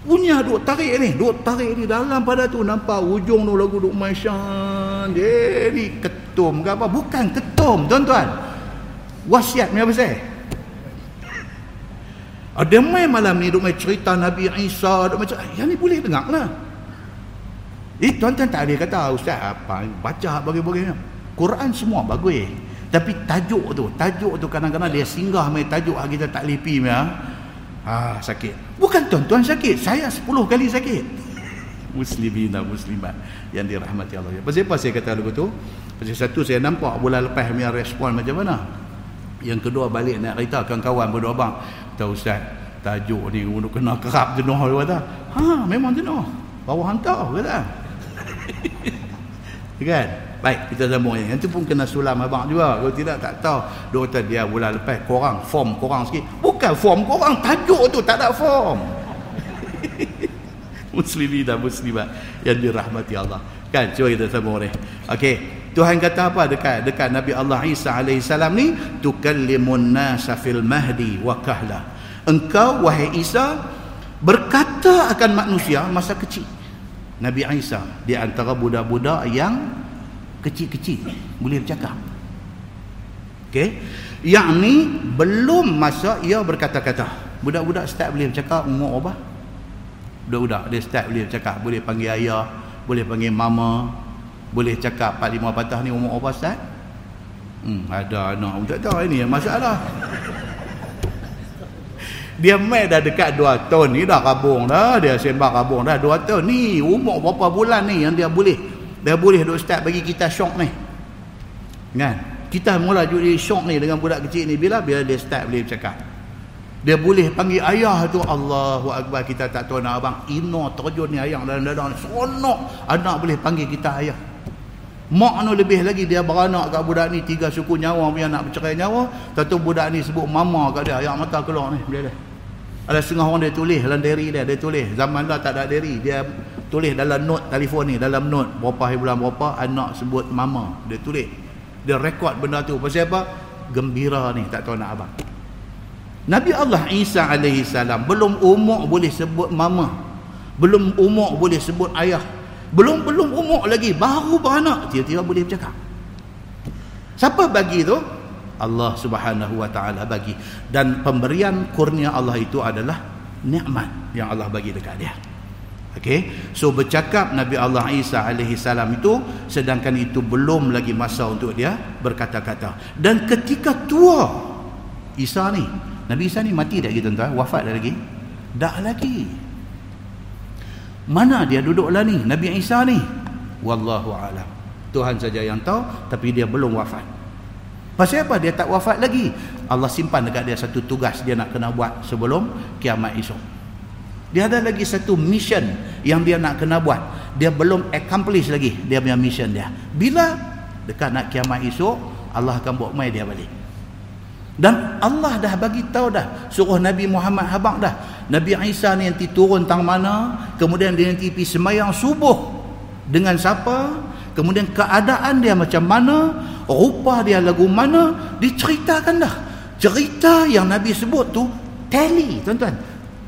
Punya duk tarik ni, duk tarik ni dalam pada tu nampak ujung tu lagu duk masyan. Jadi ketum ke apa? Bukan ketum tuan-tuan. Wasiat ni apa saya? Ada mai malam ni duk mai cerita Nabi Isa duk macam yang ni boleh dengar lah. Eh tuan-tuan tak ada kata ustaz apa baca bagi-bagi Quran semua bagus. Tapi tajuk tu, tajuk tu kadang-kadang dia singgah mai tajuk kita tak lipi mai. Ah sakit. Bukan tuan-tuan sakit, saya 10 kali sakit. Muslimin dan muslimat yang dirahmati Allah. Pasal apa saya kata lagu tu? Pasal satu saya nampak bulan lepas punya respon macam mana. Yang kedua balik nak cerita kawan-kawan berdua bang. Tahu Ustaz, tajuk ni untuk kena kerap jenuh dia kata. Ha, memang jenuh. Bawa hantar kata. kan? Baik, kita sambung yang itu pun kena sulam abang juga. Kalau tidak tak tahu. Dia kata dia bulan lepas korang form korang sikit. Bukan form korang, tajuk tu tak ada form. Muslimin dan muslimat yang dirahmati Allah. Kan? Cuba kita sambung ni. Okey. Tuhan kata apa dekat dekat Nabi Allah Isa alaihi salam ni tukallimun nasa fil mahdi wa kahla. Engkau wahai Isa berkata akan manusia masa kecil. Nabi Isa di antara budak-budak yang kecil-kecil boleh bercakap. Okey. Yang ni belum masa ia berkata-kata. Budak-budak start boleh bercakap umur apa? Budak-budak dia start boleh bercakap, boleh panggil ayah, boleh panggil mama, boleh cakap 4 5 patah ni umur apa Ustaz? Hmm, ada anak tak tahu ini masalah. Dia mai dah dekat 2 tahun ni dah kabung dah, dia sembah kabung dah 2 tahun ni. Umur berapa bulan ni yang dia boleh dia boleh duk start bagi kita syok ni. Kan? Kita mula jadi syok ni dengan budak kecil ni bila bila dia start boleh bercakap. Dia boleh panggil ayah tu Allahu Akbar kita tak tahu nak abang Ino terjun ni ayah dalam dadang Seronok anak boleh panggil kita ayah Mak no lebih lagi dia beranak kat budak ni tiga suku nyawa punya nak bercerai nyawa. Tentu budak ni sebut mama kat dia, ayak mata keluar ni dia. Ada setengah orang dia tulis dalam diary dia, dia tulis. Zaman dah tak ada diary, dia tulis dalam note telefon ni, dalam note berapa hari bulan berapa anak sebut mama, dia tulis. Dia rekod benda tu. Pasal apa? Gembira ni, tak tahu nak apa. Nabi Allah Isa alaihi salam belum umur boleh sebut mama. Belum umur boleh sebut ayah belum belum umur lagi baru beranak tiba-tiba boleh bercakap siapa bagi tu Allah Subhanahu wa taala bagi dan pemberian kurnia Allah itu adalah nikmat yang Allah bagi dekat dia okey? So bercakap Nabi Allah Isa alaihi salam itu sedangkan itu belum lagi masa untuk dia berkata-kata. Dan ketika tua Isa ni Nabi Isa ni mati dah gitu tuan wafat dah lagi? Dah lagi. Mana dia duduk lah ni? Nabi Isa ni? Wallahu alam. Tuhan saja yang tahu tapi dia belum wafat. Pasal apa dia tak wafat lagi? Allah simpan dekat dia satu tugas dia nak kena buat sebelum kiamat esok dia ada lagi satu mission yang dia nak kena buat dia belum accomplish lagi dia punya mission dia bila dekat nak kiamat esok Allah akan buat mai dia balik dan Allah dah bagi tahu dah suruh Nabi Muhammad habaq dah. Nabi Isa ni nanti turun tang mana, kemudian dia nanti pergi semayang subuh dengan siapa, kemudian keadaan dia macam mana, rupa dia lagu mana, diceritakan dah. Cerita yang Nabi sebut tu tally, tuan-tuan.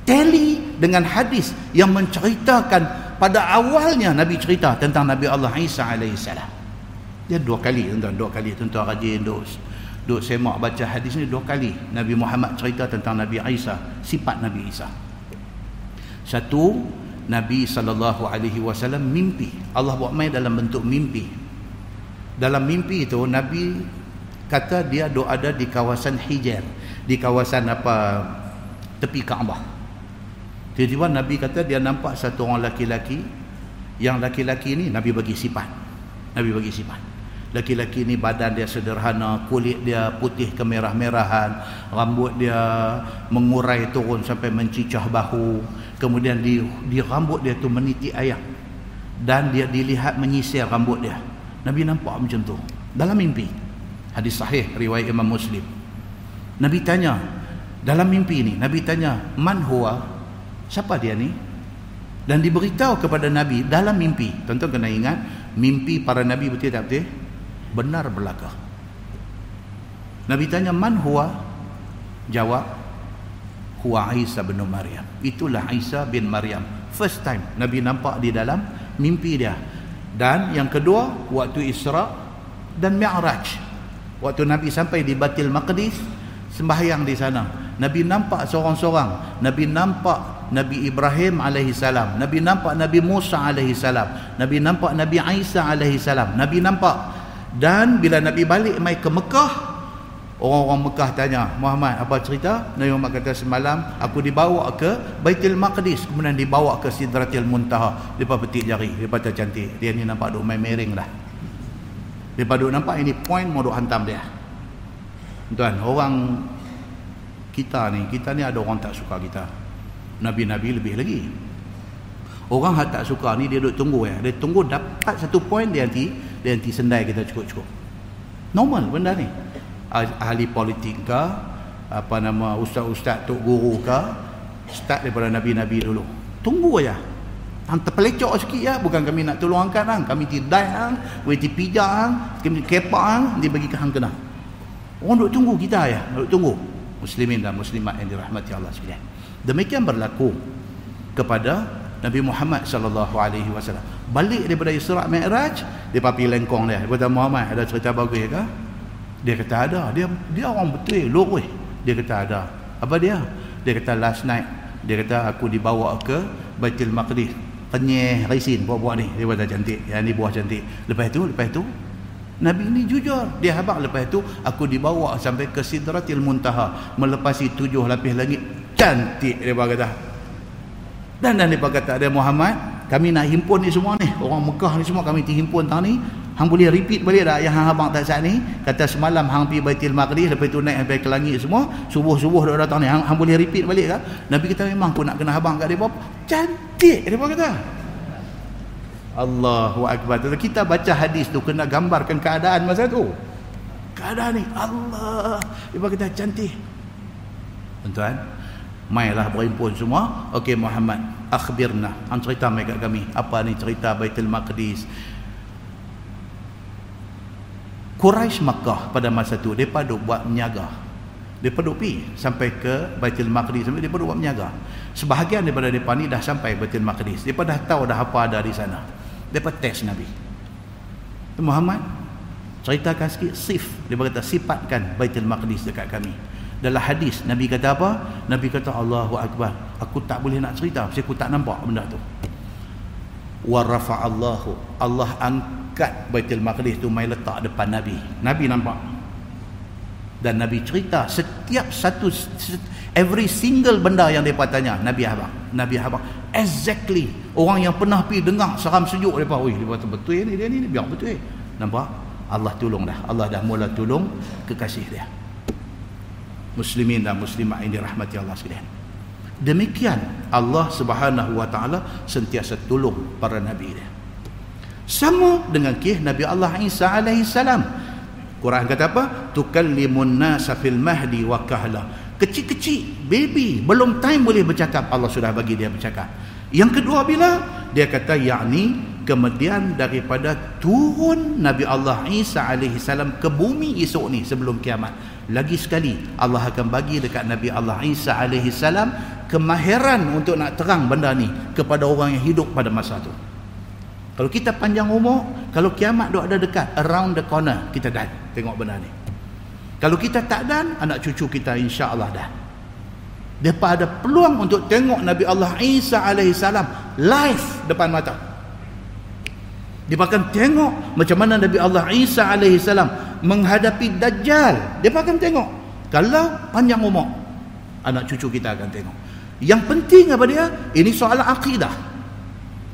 Tally dengan hadis yang menceritakan pada awalnya Nabi cerita tentang Nabi Allah Isa alaihissalam. Dia dua kali tuan-tuan, dua kali. Tuan-tuan rajin duk duk semak baca hadis ni dua kali Nabi Muhammad cerita tentang Nabi Isa sifat Nabi Isa. Satu Nabi sallallahu alaihi wasallam mimpi. Allah buat main dalam bentuk mimpi. Dalam mimpi itu Nabi kata dia doa ada di kawasan Hijr di kawasan apa tepi Kaabah tiba-tiba Nabi kata dia nampak satu orang laki-laki yang laki-laki ni Nabi bagi sifat Nabi bagi sifat Laki-laki ni badan dia sederhana, kulit dia putih kemerah-merahan, rambut dia mengurai turun sampai mencicah bahu. Kemudian di, di rambut dia tu meniti air. Dan dia dilihat menyisir rambut dia. Nabi nampak macam tu. Dalam mimpi. Hadis sahih riwayat Imam Muslim. Nabi tanya dalam mimpi ini Nabi tanya man huwa siapa dia ni? Dan diberitahu kepada Nabi dalam mimpi. Tuan-tuan kena ingat mimpi para Nabi betul tak betul? Benar berlaku Nabi tanya man huwa? Jawab huwa Isa bin Maryam. Itulah Isa bin Maryam. First time Nabi nampak di dalam mimpi dia. Dan yang kedua waktu Isra dan Mi'raj. Waktu Nabi sampai di Batil Maqdis sembahyang di sana Nabi nampak seorang-seorang Nabi nampak Nabi Ibrahim alaihi salam, Nabi nampak Nabi Musa alaihi salam, Nabi nampak Nabi Isa alaihi salam, Nabi nampak. Dan bila Nabi balik mai ke Mekah, orang-orang Mekah tanya, "Muhammad, apa cerita?" Nabi Muhammad kata, "Semalam aku dibawa ke Baitul Maqdis, kemudian dibawa ke Sidratil Muntaha." Depa petik jari, depa kata cantik. Dia ni nampak duk main mering dah. Depa duk nampak ini point mau duk hantam dia. Tuan, orang kita ni, kita ni ada orang tak suka kita. Nabi-Nabi lebih lagi. Orang yang tak suka ni dia duduk tunggu ya dia tunggu dapat satu poin dia nanti dia nanti sendai kita cukup-cukup. Normal benda ni. Ahli politik ke apa nama ustaz-ustaz tok guru ke start daripada Nabi-Nabi dulu. Tunggu aja. Hang terpelecok sikit ya. Bukan kami nak tolong angkat hang. Kami tidak hang. Weti pijak hang. Kami kepak hang. Dia bagi ke hang kena orang duk tunggu kita ya duk tunggu muslimin dan muslimat yang dirahmati Allah sekalian Demikian berlaku kepada Nabi Muhammad sallallahu alaihi wasallam. Balik daripada Isra Mi'raj, dia papi lengkong dia. Dia kata Muhammad ada cerita bagus ke? Dia kata ada. Dia dia orang betul, lurus. Dia kata ada. Apa dia? Dia kata last night dia kata aku dibawa ke Baitul Maqdis. Penyeh resin buah-buah ni. Dia kata cantik. Yang ni buah cantik. Lepas tu, lepas tu Nabi ini jujur. Dia habaq lepas tu aku dibawa sampai ke Sidratil Muntaha. Melepasi tujuh lapis langit. Cantik dia kata. Dan dan dia kata ada Muhammad kami nak himpun ni semua ni. Orang Mekah ni semua kami himpun tahun ni. Hang boleh repeat balik dah yang hang abang tak saat ni. Kata semalam hang pergi Baitul Maqdis lepas tu naik sampai ke langit semua. Subuh-subuh dah datang ni. Hang, hang boleh repeat balik kan Nabi kata memang pun nak kena abang kat dia cantik dia kata Allahu Akbar kita baca hadis tu kena gambarkan keadaan masa tu keadaan ni Allah dia kata cantik tuan-tuan Mailah berhimpun semua. Okey Muhammad, akhbirna. Hang cerita mai kat kami. Apa ni cerita Baitul Maqdis? Quraisy Makkah pada masa tu depa duk buat menyaga. Depa duk pi sampai ke Baitul Maqdis sampai depa duk buat menyaga. Sebahagian daripada depa ni dah sampai Baitul Maqdis. Depa dah tahu dah apa ada di sana. Depa test Nabi. Muhammad ceritakan sikit sif dia berkata sifatkan Baitul Maqdis dekat kami dalam hadis Nabi kata apa? Nabi kata Allahu Akbar. Aku tak boleh nak cerita sebab aku tak nampak benda tu. Wa rafa'allahu. Allah angkat Baitul Maqdis tu mai letak depan Nabi. Nabi nampak. Dan Nabi cerita setiap satu every single benda yang depa tanya Nabi abang. Nabi abang exactly orang yang pernah pergi dengar seram sejuk depa. Oi, depa betul ni dia ni biar betul. Nampak? Allah tolong dah. Allah dah mula tolong kekasih dia muslimin dan muslimat yang dirahmati Allah sekalian. Demikian Allah Subhanahu wa taala sentiasa tolong para nabi dia. Sama dengan kisah Nabi Allah Isa alaihi salam. Quran kata apa? Tukallimun nasa fil mahdi wa kahla. Kecil-kecil, baby, belum time boleh bercakap, Allah sudah bagi dia bercakap. Yang kedua bila dia kata yakni kemudian daripada turun Nabi Allah Isa salam ke bumi esok ni sebelum kiamat lagi sekali Allah akan bagi dekat Nabi Allah Isa salam kemahiran untuk nak terang benda ni kepada orang yang hidup pada masa tu. Kalau kita panjang umur, kalau kiamat dok ada dekat around the corner, kita dah tengok benda ni. Kalau kita tak dan, anak cucu kita insya-Allah dah. Depa ada peluang untuk tengok Nabi Allah Isa salam live depan mata. Dia akan tengok macam mana Nabi Allah Isa salam menghadapi Dajjal. Dia akan tengok. Kalau panjang umur, anak cucu kita akan tengok. Yang penting apa dia? Ini soal akidah.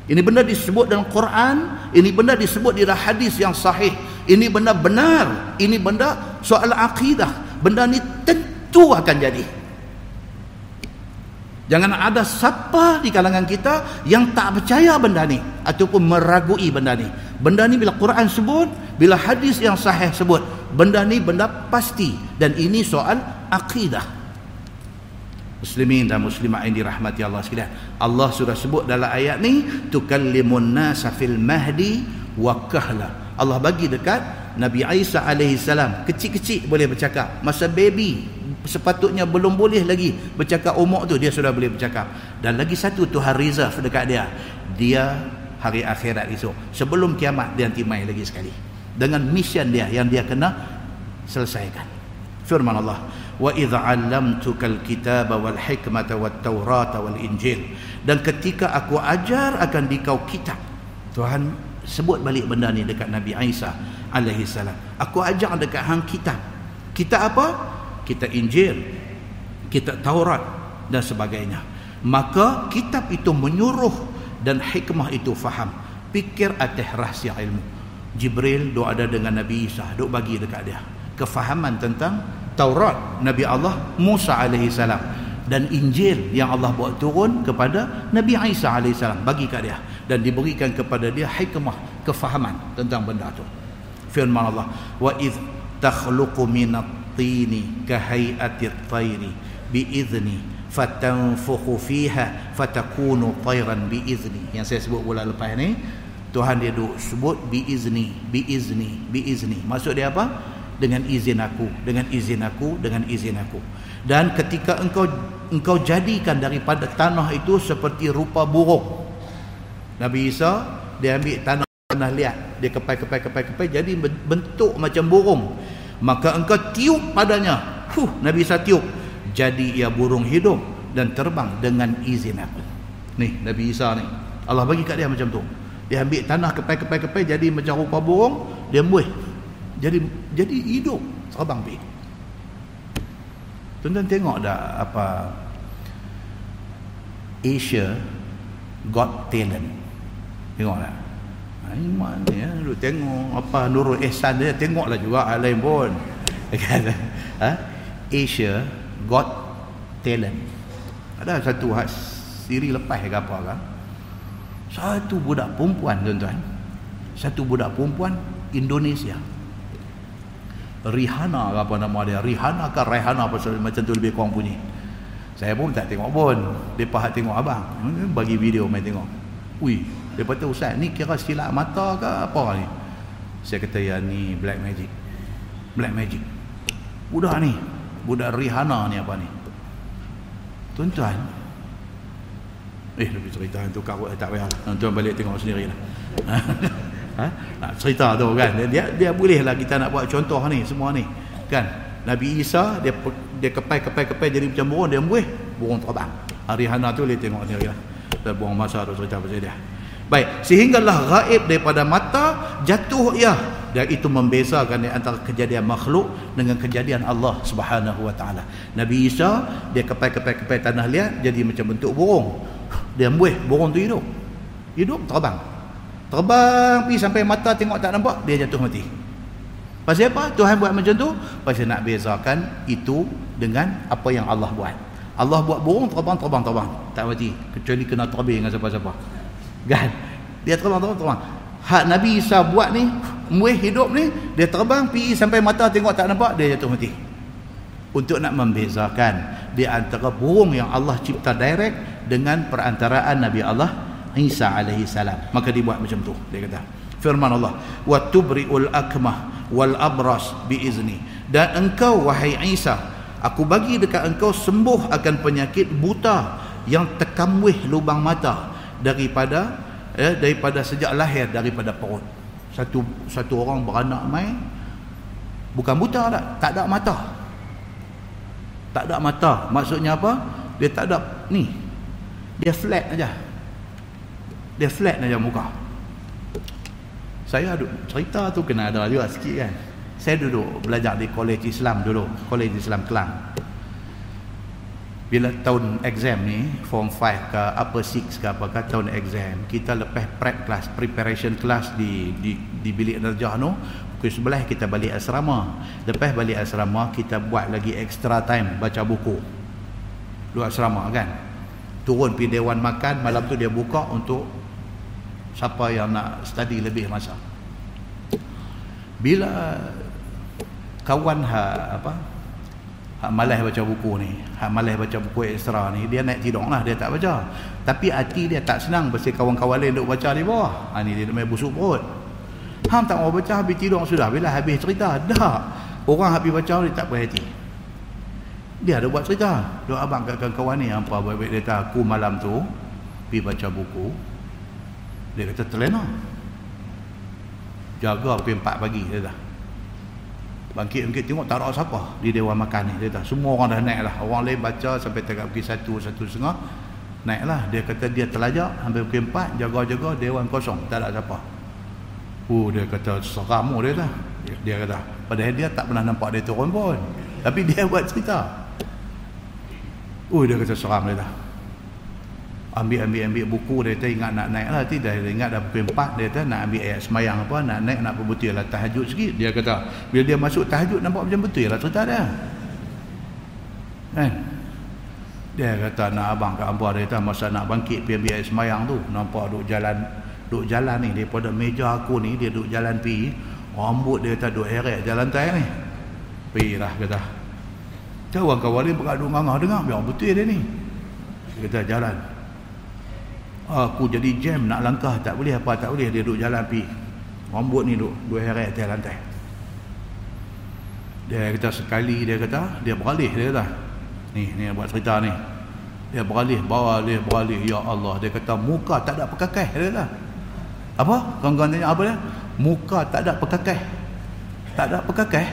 Ini benda disebut dalam Quran, ini benda disebut di dalam hadis yang sahih. Ini benda benar, ini benda soal akidah. Benda ni tentu akan jadi. Jangan ada siapa di kalangan kita yang tak percaya benda ni ataupun meragui benda ni. Benda ni bila Quran sebut, bila hadis yang sahih sebut, benda ni benda pasti. Dan ini soal akidah. Muslimin dan muslimat yang dirahmati Allah sekalian. Allah sudah sebut dalam ayat ni tukallimun nasa fil mahdi wa kahla. Allah bagi dekat Nabi Isa alaihi salam. Kecil-kecil boleh bercakap. Masa baby sepatutnya belum boleh lagi bercakap umur tu dia sudah boleh bercakap. Dan lagi satu Tuhan reserve dekat dia. Dia hari akhirat esok. Sebelum kiamat dia nanti mai lagi sekali. Dengan mission dia yang dia kena selesaikan. Firman Allah wa idh 'allamtukal kitaba wal hikmata wat taurata wal injil. Dan ketika aku ajar akan dikau kitab Tuhan sebut balik benda ni dekat Nabi Isa alaihi salam aku ajar dekat hang kitab. Kitab apa kitab injil kitab taurat dan sebagainya. Maka kitab itu menyuruh dan hikmah itu faham. Fikir atas rahsia ilmu. Jibril duk ada dengan Nabi Isa duk bagi dekat dia. Kefahaman tentang Taurat Nabi Allah Musa alaihi salam. Dan Injil yang Allah buat turun kepada Nabi Isa alaihi salam bagi kat dia. Dan diberikan kepada dia hikmah kefahaman tentang benda tu. Firman Allah wa id takhluqu minat at-tayri bi idzni fatanfukhu fiha fatakunu tayran biizni yang saya sebut bulan lepas ni Tuhan dia duk sebut biizni biizni biizni maksud dia apa? Dengan izin aku dengan izin aku dengan izin aku. Dan ketika engkau engkau jadikan daripada tanah itu seperti rupa burung. Nabi Isa dia ambil tanah tanah liat. Dia kepai kepai kepai kepai jadi bentuk macam burung maka engkau tiup padanya. Huh Nabi Isa tiup. Jadi ia burung hidup dan terbang dengan izin aku. Ni Nabi Isa ni. Allah bagi kat dia macam tu. Dia ambil tanah kepai-kepai-kepai jadi macam rupa burung dia buih jadi jadi hidup. Terbang pergi. Tuan-tuan tengok dah apa? Asia Got Talent. Tengok tak ini mana ya. Lu tengok apa Nurul Ihsan dia tengoklah juga hal lain pun. Ha? Asia Got Talent. Ada satu siri lepas ke apa kan satu budak perempuan tuan-tuan. Satu budak perempuan Indonesia. Rihanna ke apa nama dia? Rihanna ke Rehana apa macam tu lebih kurang bunyi? Saya pun tak tengok pun. Dia pahat tengok abang. Bagi video main tengok. Ui dia kata ustaz ni kira silap mata ke apa ni? Saya kata ya ni black magic. Black magic. Budak ni. Budak Rihanna ni apa ni? Tuan-tuan. Eh lebih cerita tu kau tak payah. Tuan-tuan balik tengok sendiri lah ha? ha? Cerita tu kan? Dia, dia boleh lah kita nak buat contoh ni Semua ni. Kan? Nabi Isa dia dia kepai kepai kepai jadi macam burung dia embuih burung terbang hari hana tu boleh tengok sendiri lah dan buang masa tu cerita pasal dia baik sehinggalah gaib daripada mata jatuh ia dan itu membezakan antara kejadian makhluk dengan kejadian Allah Subhanahu wa taala. Nabi Isa dia kepai-kepai-kepai tanah liat jadi macam bentuk burung. Dia embuih burung tu hidup. Hidup terbang. Terbang pergi sampai mata tengok tak nampak dia jatuh mati. Pasal apa? Tuhan buat macam tu pasal nak bezakan itu dengan apa yang Allah buat. Allah buat burung terbang terbang terbang tak mati kecuali kena terbang dengan siapa-siapa. Kan? Dia terbang terbang terbang hak Nabi Isa buat ni muih hidup ni dia terbang pergi sampai mata tengok tak nampak dia jatuh mati. Untuk nak membezakan di antara burung yang Allah cipta direct dengan perantaraan Nabi Allah Isa alaihi salam. Maka dibuat macam tu dia kata. Firman Allah wa tubriul akmah wal abras biizni. Dan engkau wahai Isa aku bagi dekat engkau sembuh akan penyakit buta yang terkamwih lubang mata daripada ya, daripada sejak lahir daripada perut satu satu orang beranak mai bukan buta tak tak ada mata. Tak ada mata. Maksudnya apa? Dia tak ada ni dia flat aja. Dia flat aja muka. Saya duduk cerita tu kena ada juga sikit kan. Saya duduk belajar di kolej Islam dulu kolej Islam Kelang bila tahun exam ni form 5 ke apa 6 ke apa ke tahun exam kita lepas prep class preparation class di di di bilik darjah tu pukul sebelah kita balik asrama. Lepas balik asrama kita buat lagi extra time baca buku. Lu asrama kan? Turun pergi dewan makan malam tu dia buka untuk siapa yang nak study lebih masa. Bila kawan ha apa hak malas baca buku ni. Hak malas baca buku ekstra ni. Dia naik tidur lah dia tak baca. Tapi hati dia tak senang pasal kawan-kawan lain duk baca di bawah. Ha, ni dia main busuk perut. Hang tak mau baca habis tidur sudah. Bila habis cerita dah. Orang habis baca dia tak berhati. Dia ada buat cerita. Duk abang kat kawan ni apa baik-baik dia kata aku malam tu pergi baca buku. Dia kata terlena. Jaga pukul 4 pagi dia dah bangkit-bangkit tengok tak ada siapa? Di dewan makan ni dia dah semua orang dah naik lah orang lain baca sampai tengah pukul 1 satu setengah naik lah dia kata dia terlajak sampai pukul 4 jaga-jaga dewan kosong. Tak ada siapa. Oh dia kata seram dia dah dia kata padahal dia tak pernah nampak dia turun pun. Tapi dia buat cerita. Oh dia kata seram dia dah ambil-ambil-ambil buku dia kata ingat nak naik lah. Tidak dia ingat dah pukul 4 dia kata nak ambil ayat semayang apa nak naik nak berbetul lah tahajud sikit. Dia kata bila dia masuk tahajud nampak macam betul lah cerita dia kan? Dia kata nak abang kat abang dia kata masa nak bangkit pergi ambil ayat semayang tu. Nampak duk jalan duk jalan ni daripada meja aku ni dia duk jalan pergi. Rambut dia kata duk heret jalan tay ni. Pergi lah kata. Kawan-kawan dia beradu ngangah dengar. Biar betul dia ni. Dia kata jalan aku jadi jam nak langkah tak boleh apa tak boleh. Dia duduk jalan pi. Rambut ni duduk dua heret atas lantai. Dia kata sekali dia kata dia beralih dia kata. Ni ni buat cerita ni. Dia beralih bawa dia beralih. Ya Allah dia kata muka tak ada pekakai dia kata. Apa? Kawan-kawan tanya apa dia? Muka tak ada pekakai. Tak ada pekakai.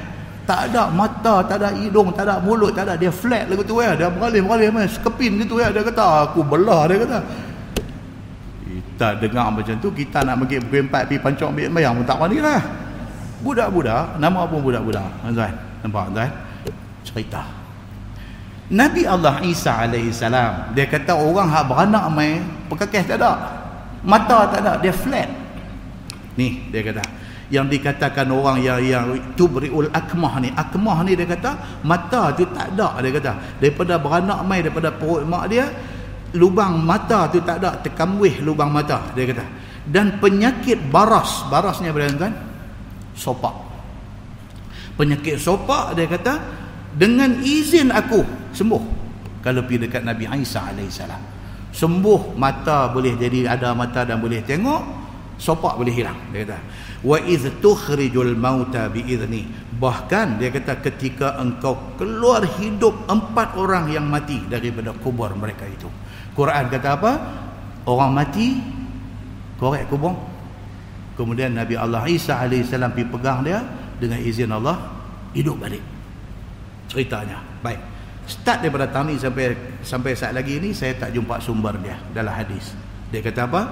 Tak ada mata, tak ada hidung, tak ada mulut, tak ada. Dia flat lagu tu ya. Dia beralih-beralih macam sekepin gitu ya. Dia kata aku belah dia kata kita dengar macam tu kita nak pergi pukul 4 pergi pancok ambil bayang pun tak berani lah budak-budak nama apa budak-budak. Tuan nampak tuan cerita. Nabi Allah Isa salam dia kata orang hak beranak mai pekakeh tak ada. Mata tak ada dia flat. Ni dia kata. Yang dikatakan orang yang yang tubriul akmah ni akmah ni dia kata mata tu tak ada dia kata. Daripada beranak mai daripada perut mak dia lubang mata tu tak ada terkamwih lubang mata dia kata. Dan penyakit baras barasnya berapa tuan? Sopak. Penyakit sopak dia kata dengan izin aku sembuh. Kalau pergi dekat Nabi Isa alaihissalam sembuh mata boleh jadi ada mata dan boleh tengok sopak boleh hilang dia kata. Wa iz tukhrijul mauta bi idzni bahkan dia kata ketika engkau keluar hidup empat orang yang mati daripada kubur mereka itu Quran kata apa? Orang mati korek kubur. Kemudian Nabi Allah Isa AS pergi pegang dia dengan izin Allah hidup balik. Ceritanya. Baik. Start daripada tani sampai sampai saat lagi ini saya tak jumpa sumber dia dalam hadis. Dia kata apa?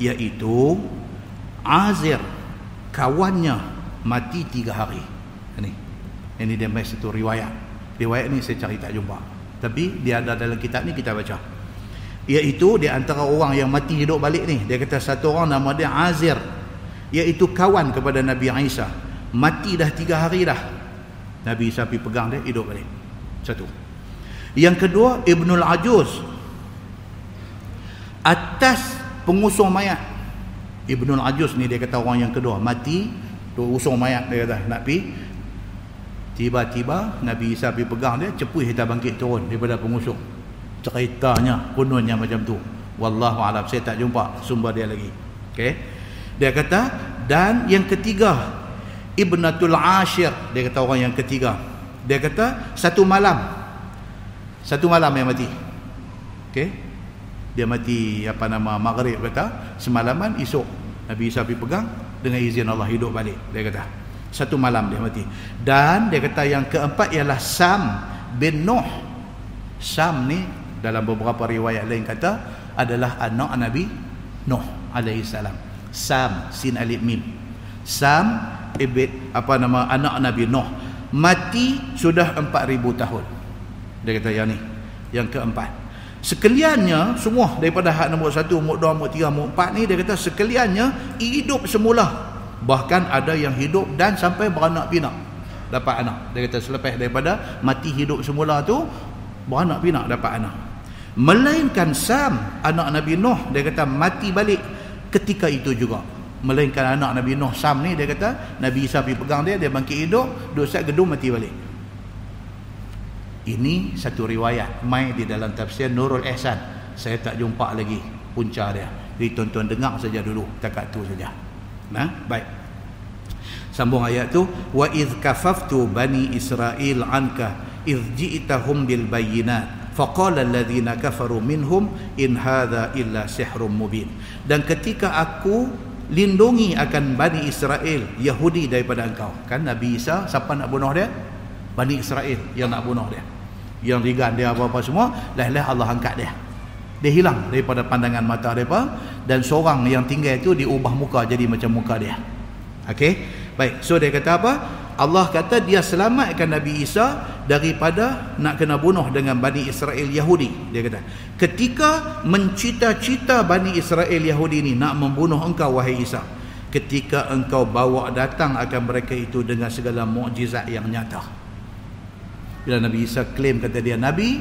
Iaitu Azir kawannya mati tiga hari. Ini. Ini dia mai satu riwayat. Riwayat ni saya cari tak jumpa. Tapi dia ada dalam kitab ni kita baca iaitu di antara orang yang mati hidup balik ni. Dia kata satu orang nama dia Azir. Iaitu kawan kepada Nabi Isa. Mati dah tiga hari dah. Nabi Isa pergi pegang dia hidup balik. Satu. Yang kedua Ibnul Ajuz. Atas pengusung mayat. Ibnul Ajuz ni dia kata orang yang kedua. Mati tu usung mayat dia kata nak pergi. Tiba-tiba Nabi Isa pergi pegang dia cepuh kita bangkit turun daripada pengusung ceritanya kononnya macam tu. Wallahu alam. Saya tak jumpa sumber dia lagi. Okey? Dia kata dan yang ketiga ibnatul ashir. Dia kata orang yang ketiga. Dia kata satu malam. Satu malam yang mati. Okey? Dia mati apa nama maghrib kata semalaman esok Nabi Isa pergi pegang dengan izin Allah hidup balik. Dia kata satu malam dia mati. Dan dia kata yang keempat ialah Sam bin Nuh. Sam ni dalam beberapa riwayat lain kata adalah anak Nabi Nuh alaihi salam. Sam sin alif mim. Sam ibit apa nama anak Nabi Nuh mati sudah 4000 tahun. Dia kata yang ni yang keempat. Sekaliannya semua daripada hak nombor satu, nombor dua, nombor tiga, nombor empat ni dia kata sekaliannya hidup semula. Bahkan ada yang hidup dan sampai beranak pinak dapat anak. Dia kata selepas daripada mati hidup semula tu beranak pinak dapat anak melainkan Sam anak Nabi Nuh dia kata mati balik. Ketika itu juga. Melainkan anak Nabi Nuh Sam ni dia kata Nabi Isa pergi pegang dia dia bangkit hidup duduk set gedung mati balik. Ini satu riwayat mai di dalam tafsir Nurul Ihsan. Saya tak jumpa lagi punca dia. Jadi tuan-tuan dengar saja dulu takat tu saja. Nah baik. Sambung ayat tu wa idh kafaftu bani israil anka idh ji'tahum bil bayyinat faqala alladhina kafaru minhum in hadha illa sihrun mubin. Dan ketika aku lindungi akan Bani Israel Yahudi daripada engkau. Kan Nabi Isa siapa nak bunuh dia? Bani Israel yang nak bunuh dia. Yang rigan dia apa-apa semua lah-lah Allah angkat dia. Dia hilang daripada pandangan mata mereka dan seorang yang tinggal itu diubah muka jadi macam muka dia. Ok baik so dia kata apa Allah kata dia selamatkan Nabi Isa daripada nak kena bunuh dengan Bani Israel Yahudi. Dia kata, ketika mencita-cita Bani Israel Yahudi ini nak membunuh engkau wahai Isa. Ketika engkau bawa datang akan mereka itu dengan segala mukjizat yang nyata. Bila Nabi Isa klaim kata dia Nabi,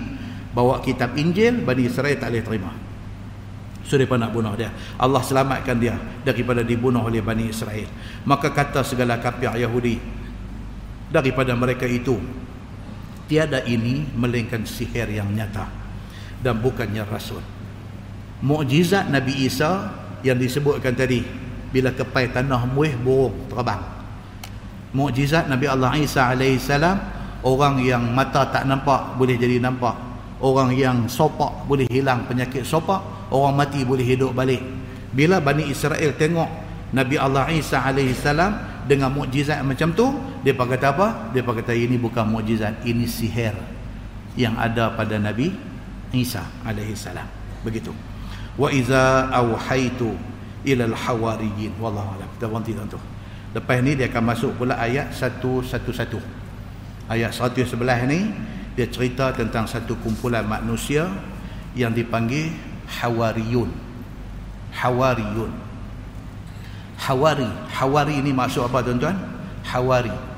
bawa kitab Injil, Bani Israel tak boleh terima. So mereka nak bunuh dia. Allah selamatkan dia daripada dibunuh oleh Bani Israel. Maka kata segala kafir Yahudi, daripada mereka itu. Tiada ini melainkan sihir yang nyata dan bukannya rasul. Mukjizat Nabi Isa yang disebutkan tadi bila kepai tanah muih burung terbang. Mukjizat Nabi Allah Isa alaihi salam orang yang mata tak nampak boleh jadi nampak. Orang yang sopak boleh hilang penyakit sopak orang mati boleh hidup balik. Bila Bani Israel tengok Nabi Allah Isa alaihi salam dengan mukjizat macam tu dia kata apa? Dia kata ini bukan mukjizat ini sihir yang ada pada Nabi Isa alaihi salam. Begitu. Wa iza auhaitu ila al-hawariyin wallahu alam. Kita berhenti tu lepas ni dia akan masuk pula ayat 111 ayat 111 ni dia cerita tentang satu kumpulan manusia yang dipanggil hawariyun. Hawariyun. Hawari. Hawari ini maksud apa tuan-tuan? Hawari.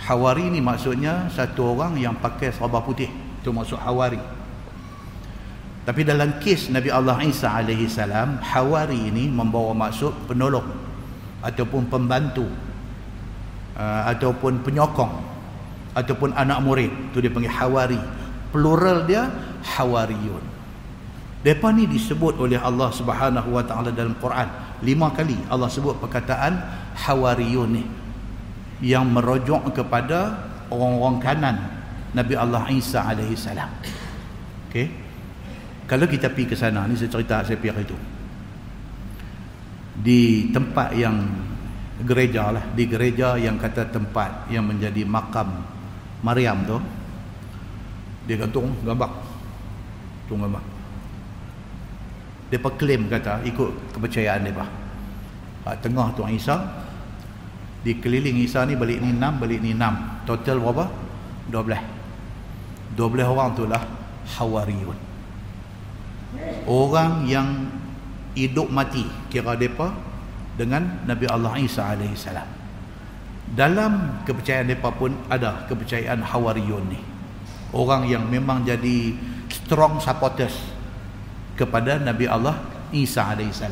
Hawari ini maksudnya satu orang yang pakai serba putih. Itu maksud Hawari. Tapi dalam kes Nabi Allah Isa alaihi salam, Hawari ini membawa maksud penolong ataupun pembantu uh, ataupun penyokong ataupun anak murid. Itu dia panggil Hawari. Plural dia Hawariyun. Depa ni disebut oleh Allah Subhanahu wa taala dalam Quran lima kali Allah sebut perkataan hawariyun ni yang merujuk kepada orang-orang kanan Nabi Allah Isa alaihi salam. Okey. Kalau kita pergi ke sana ni saya cerita saya pergi itu. Di tempat yang gereja lah, di gereja yang kata tempat yang menjadi makam Maryam tu dia gantung gambar. Tu gambar mereka klaim kata ikut kepercayaan mereka kat tengah Tuan Isa di keliling Isa ni balik ni 6 balik ni 6 total berapa? 12 12 orang tu lah Hawariyun orang yang hidup mati kira mereka dengan Nabi Allah Isa AS dalam kepercayaan mereka pun ada kepercayaan Hawariyun ni. Orang yang memang jadi strong supporters kepada Nabi Allah Isa AS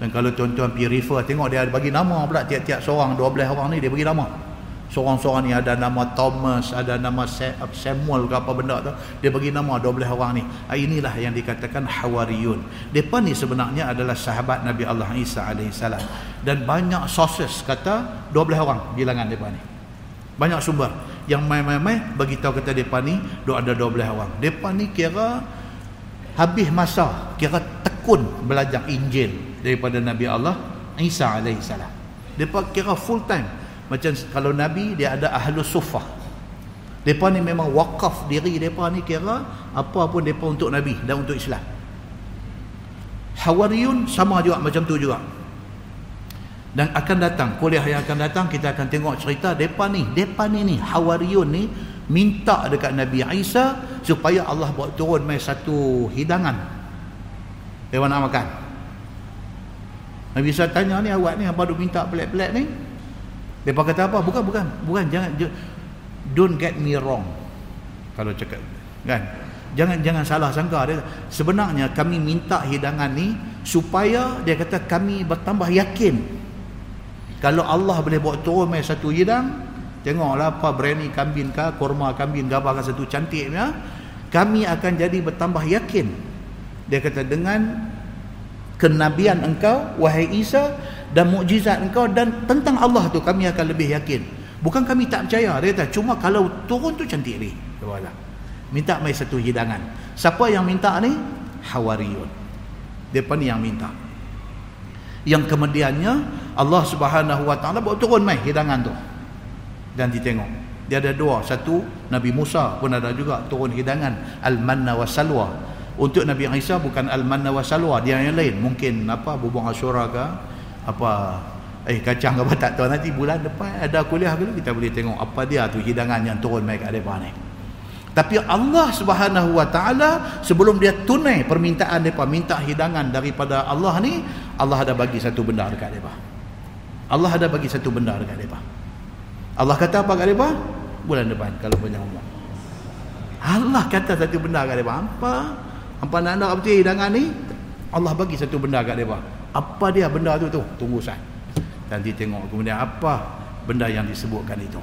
dan kalau tuan-tuan pergi refer tengok dia bagi nama pula tiap-tiap seorang 12 orang ni dia bagi nama. Seorang-seorang ni ada nama Thomas ada nama Samuel ke apa benda tu dia bagi nama 12 orang ni. Ah, inilah yang dikatakan Hawariyun. Mereka ni sebenarnya adalah sahabat Nabi Allah Isa AS dan banyak sources kata 12 orang bilangan mereka ni. Banyak sumber. Yang main-main bagi tahu kata mereka ni ada 12 orang. Mereka ni kira habis masa kira tekun belajar Injil daripada Nabi Allah Isa alaihi salam. Depa kira full time. Macam kalau Nabi dia ada ahlu sufah. Depa ni memang wakaf diri depa ni kira apa pun depa untuk Nabi dan untuk Islam. Hawariyun sama juga macam tu juga. Dan akan datang kuliah yang akan datang kita akan tengok cerita depa ni, depa ni ni Hawariyun ni minta dekat Nabi Isa supaya Allah buat turun mai satu hidangan dia nak makan Nabi Isa tanya ni awak ni apa duk minta pelik-pelik ni? Dia kata apa? Bukan bukan. Bukan jangan don't get me wrong. Kalau cakap kan? Jangan jangan salah sangka. Dia sebenarnya kami minta hidangan ni supaya dia kata kami bertambah yakin. Kalau Allah boleh buat turun mai satu hidang tengoklah apa berani kambing ke kurma kambing gambarkan satu cantiknya kami akan jadi bertambah yakin. Dia kata dengan kenabian engkau wahai Isa dan mukjizat engkau dan tentang Allah tu kami akan lebih yakin bukan kami tak percaya dia kata cuma kalau turun tu cantik ni minta mai satu hidangan siapa yang minta ni hawariyun Depa ni yang minta. Yang kemudiannya Allah Subhanahu Wa Taala buat turun mai hidangan tu. Dan ditengok. Dia ada dua, satu Nabi Musa pun ada juga turun hidangan al-manna wa salwa. Untuk Nabi Isa bukan al-manna wa salwa, dia yang lain. Mungkin apa bubung asyura ke apa eh kacang apa tak tahu nanti bulan depan ada kuliah dulu kita boleh tengok apa dia tu hidangan yang turun mai kat depa ni. Tapi Allah Subhanahu Wa Taala sebelum dia tunai permintaan depa minta hidangan daripada Allah ni, Allah ada bagi satu benda dekat depa. Allah ada bagi satu benda dekat depa. Allah kata apa kat depa? Bulan depan kalau punya umur. Allah kata satu benda kat depa. Apa? Apa nak nak apa hidangan ni? Allah bagi satu benda kat depa. Apa dia benda tu tu? Tunggu sat. Nanti tengok kemudian apa benda yang disebutkan itu.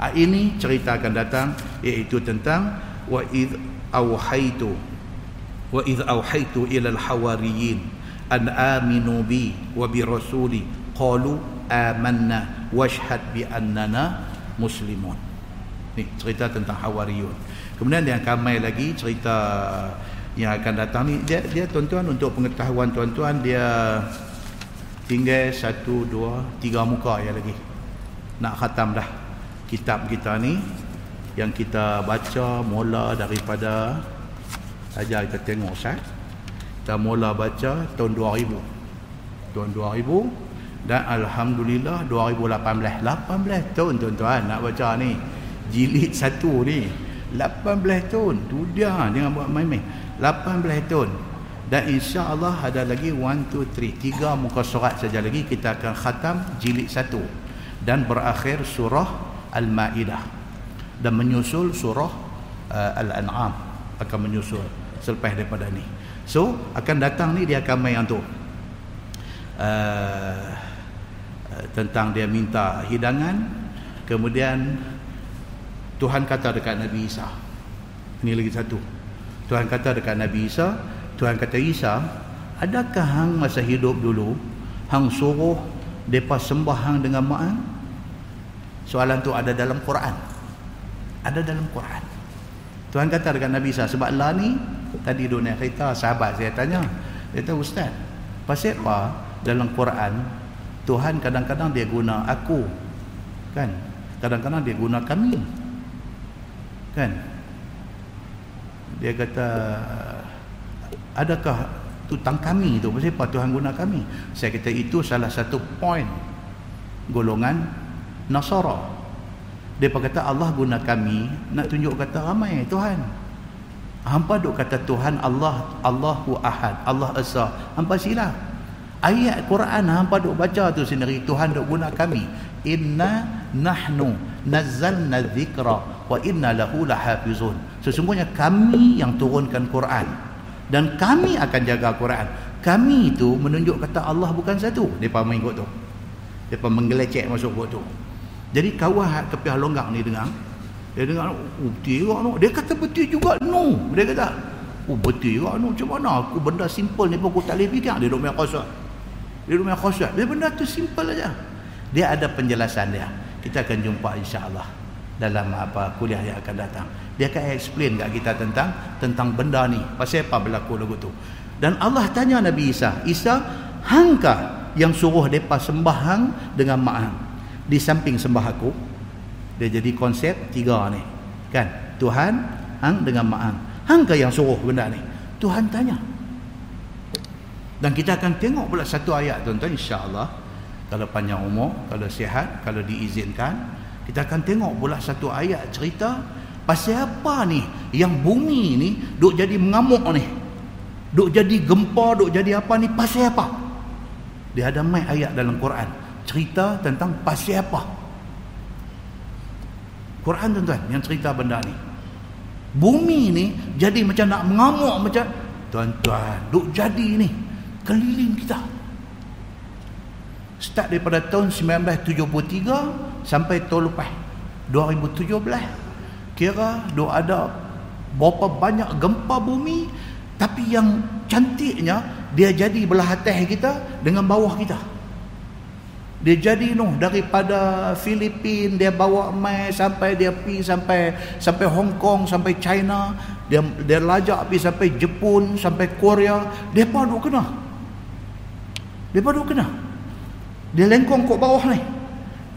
Ha, ini cerita akan datang iaitu tentang wa id auhaitu wa id auhaitu ila al-hawariyin an aminu bi wa bi rasuli qalu amanna washhad bi annana muslimun ni cerita tentang hawariyun kemudian yang kamai lagi cerita yang akan datang ni dia dia tuan-tuan untuk pengetahuan tuan-tuan dia tinggal satu dua tiga muka ya lagi. Nak khatam dah kitab kita ni yang kita baca mula daripada ajar kita tengok sah kita mula baca tahun 2000 tahun 2000 dan Alhamdulillah 2018 18 tahun tuan-tuan nak baca ni. Jilid satu ni. 18 tahun. Tu dia jangan buat main-main 18 tahun. Dan insya Allah ada lagi 1, 2, 3 3 muka surat saja lagi kita akan khatam jilid satu. Dan berakhir surah Al-Ma'idah. Dan menyusul surah uh, Al-An'am akan menyusul selepas daripada ni. So akan datang ni dia akan main tu uh, uh, tentang dia minta hidangan kemudian Tuhan kata dekat Nabi Isa. Ini lagi satu Tuhan kata dekat Nabi Isa Tuhan kata Isa adakah hang masa hidup dulu hang suruh depa sembah hang dengan ma'an Soalan tu ada dalam Quran. Ada dalam Quran. Tuhan kata dengan Nabi Isa sebab lah ni tadi dunia cerita sahabat saya tanya. Dia kata ustaz, pasal apa dalam Quran Tuhan kadang-kadang dia guna aku kan? Kadang-kadang dia guna kami. Kan? Dia kata adakah tutang kami tu? Pasal apa Tuhan guna kami? Saya kata itu salah satu point golongan Nasara. Dia kata Allah guna kami nak tunjuk kata ramai Tuhan. Hampa duk kata Tuhan Allah Allahu Ahad Allah Esa. Hampa silap ayat Quran hampa duk baca tu sendiri Tuhan duk guna kami. Inna nahnu nazzalna dhikra wa inna lahu lahafizun sesungguhnya kami yang turunkan Quran dan kami akan jaga Quran kami itu menunjuk kata Allah bukan satu depa mengikut tu depa menggelecek masuk buat tu jadi kawan tepiah longgak ni dengar. Dia dengar, oh betul juga no. Dia kata betul juga no. Dia kata, oh betul juga no. Macam mana aku benda simple ni pun aku tak boleh fikir. Dia duduk main khosat. Dia duduk main khosat. Dia benda tu simple aja. Dia ada penjelasan dia. Kita akan jumpa insyaAllah dalam apa kuliah yang akan datang. Dia akan explain kat kita tentang tentang benda ni. Pasal apa berlaku lagu tu. Dan Allah tanya Nabi Isa, Isa, hangka yang suruh mereka sembah hang dengan ma'ang di samping sembah aku dia jadi konsep tiga ni. Kan? Tuhan hang dengan maang hang ke yang suruh benda ni? Tuhan tanya. Dan kita akan tengok pula satu ayat tuan-tuan insya-Allah. Kalau panjang umur kalau sihat kalau diizinkan kita akan tengok pula satu ayat cerita pasal apa ni? Yang bumi ni duk jadi mengamuk ni. Duk jadi gempa duk jadi apa ni? Pasal apa? Dia ada mai ayat dalam Quran. Cerita tentang pasal apa? Quran tuan-tuan yang cerita benda ni. Bumi ni jadi macam nak mengamuk macam tuan-tuan duk jadi ni. Keliling kita. Start daripada tahun 1973 sampai tahun lepas 2017 kira do ada berapa banyak gempa bumi tapi yang cantiknya dia jadi belah atas kita dengan bawah kita. Dia jadi noh daripada Filipin dia bawa mai sampai dia pi sampai sampai Hong Kong sampai China. Dia dia lajak pi sampai Jepun sampai Korea. Dia padu kena. Dia padu kena. Dia lengkong kok bawah ni.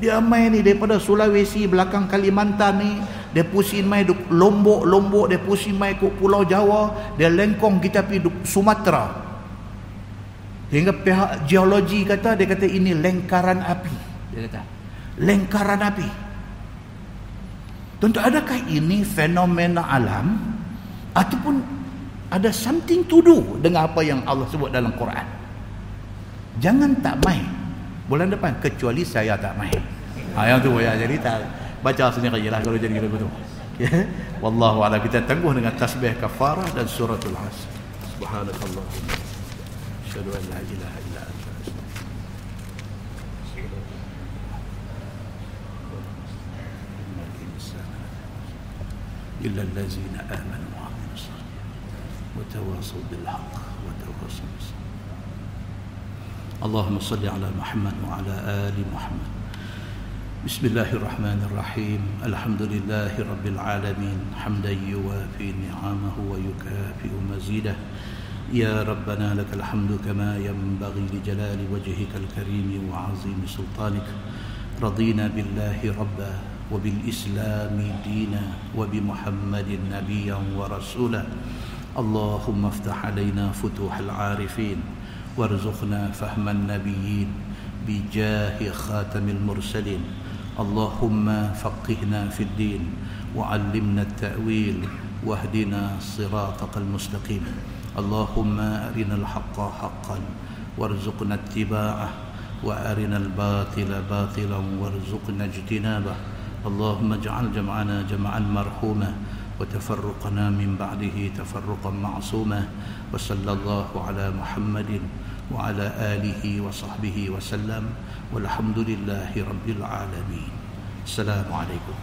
Dia mai ni daripada Sulawesi belakang Kalimantan ni dia pusing mai duk lombok-lombok dia pusing mai ke pulau Jawa dia lengkong kita pi Sumatera Sehingga pihak geologi kata dia kata ini lengkaran api. Dia kata lengkaran api. Tentu adakah ini fenomena alam ataupun ada something to do dengan apa yang Allah sebut dalam Quran? Jangan tak main. Bulan depan kecuali saya tak main. Ha yang tu jadi tak baca sendiri lah kalau jadi begitu. Ya. Wallahu a'lam kita tangguh dengan tasbih kafarah dan suratul asr. Subhanallah. أشهد أن لا إله إلا أنت إلا الذين آمنوا وعملوا الصالحات وتواصوا بالحق وتواصوا بالصبر اللهم صل على محمد وعلى آل محمد بسم الله الرحمن الرحيم. الحمد لله رب العالمين. حمدا يوافي نعمه ويكافئ مزيده. يا ربنا لك الحمد كما ينبغي لجلال وجهك الكريم وعظيم سلطانك. رضينا بالله ربا وبالإسلام دينا وبمحمد نبيا ورسولا. اللهم افتح علينا فتوح العارفين. وارزقنا فهم النبيين بجاه خاتم المرسلين. اللهم فقهنا في الدين وعلمنا التأويل واهدنا صراطك المستقيم. اللهم أرنا الحق حقا وارزقنا اتباعه وأرنا الباطل باطلا وارزقنا اجتنابه. اللهم اجعل جمعنا جمعا مرحوما وتفرقنا من بعده تفرقا معصوما. وصلى الله على محمد وعلى آله وصحبه وسلم. والحمد لله رب العالمين السلام عليكم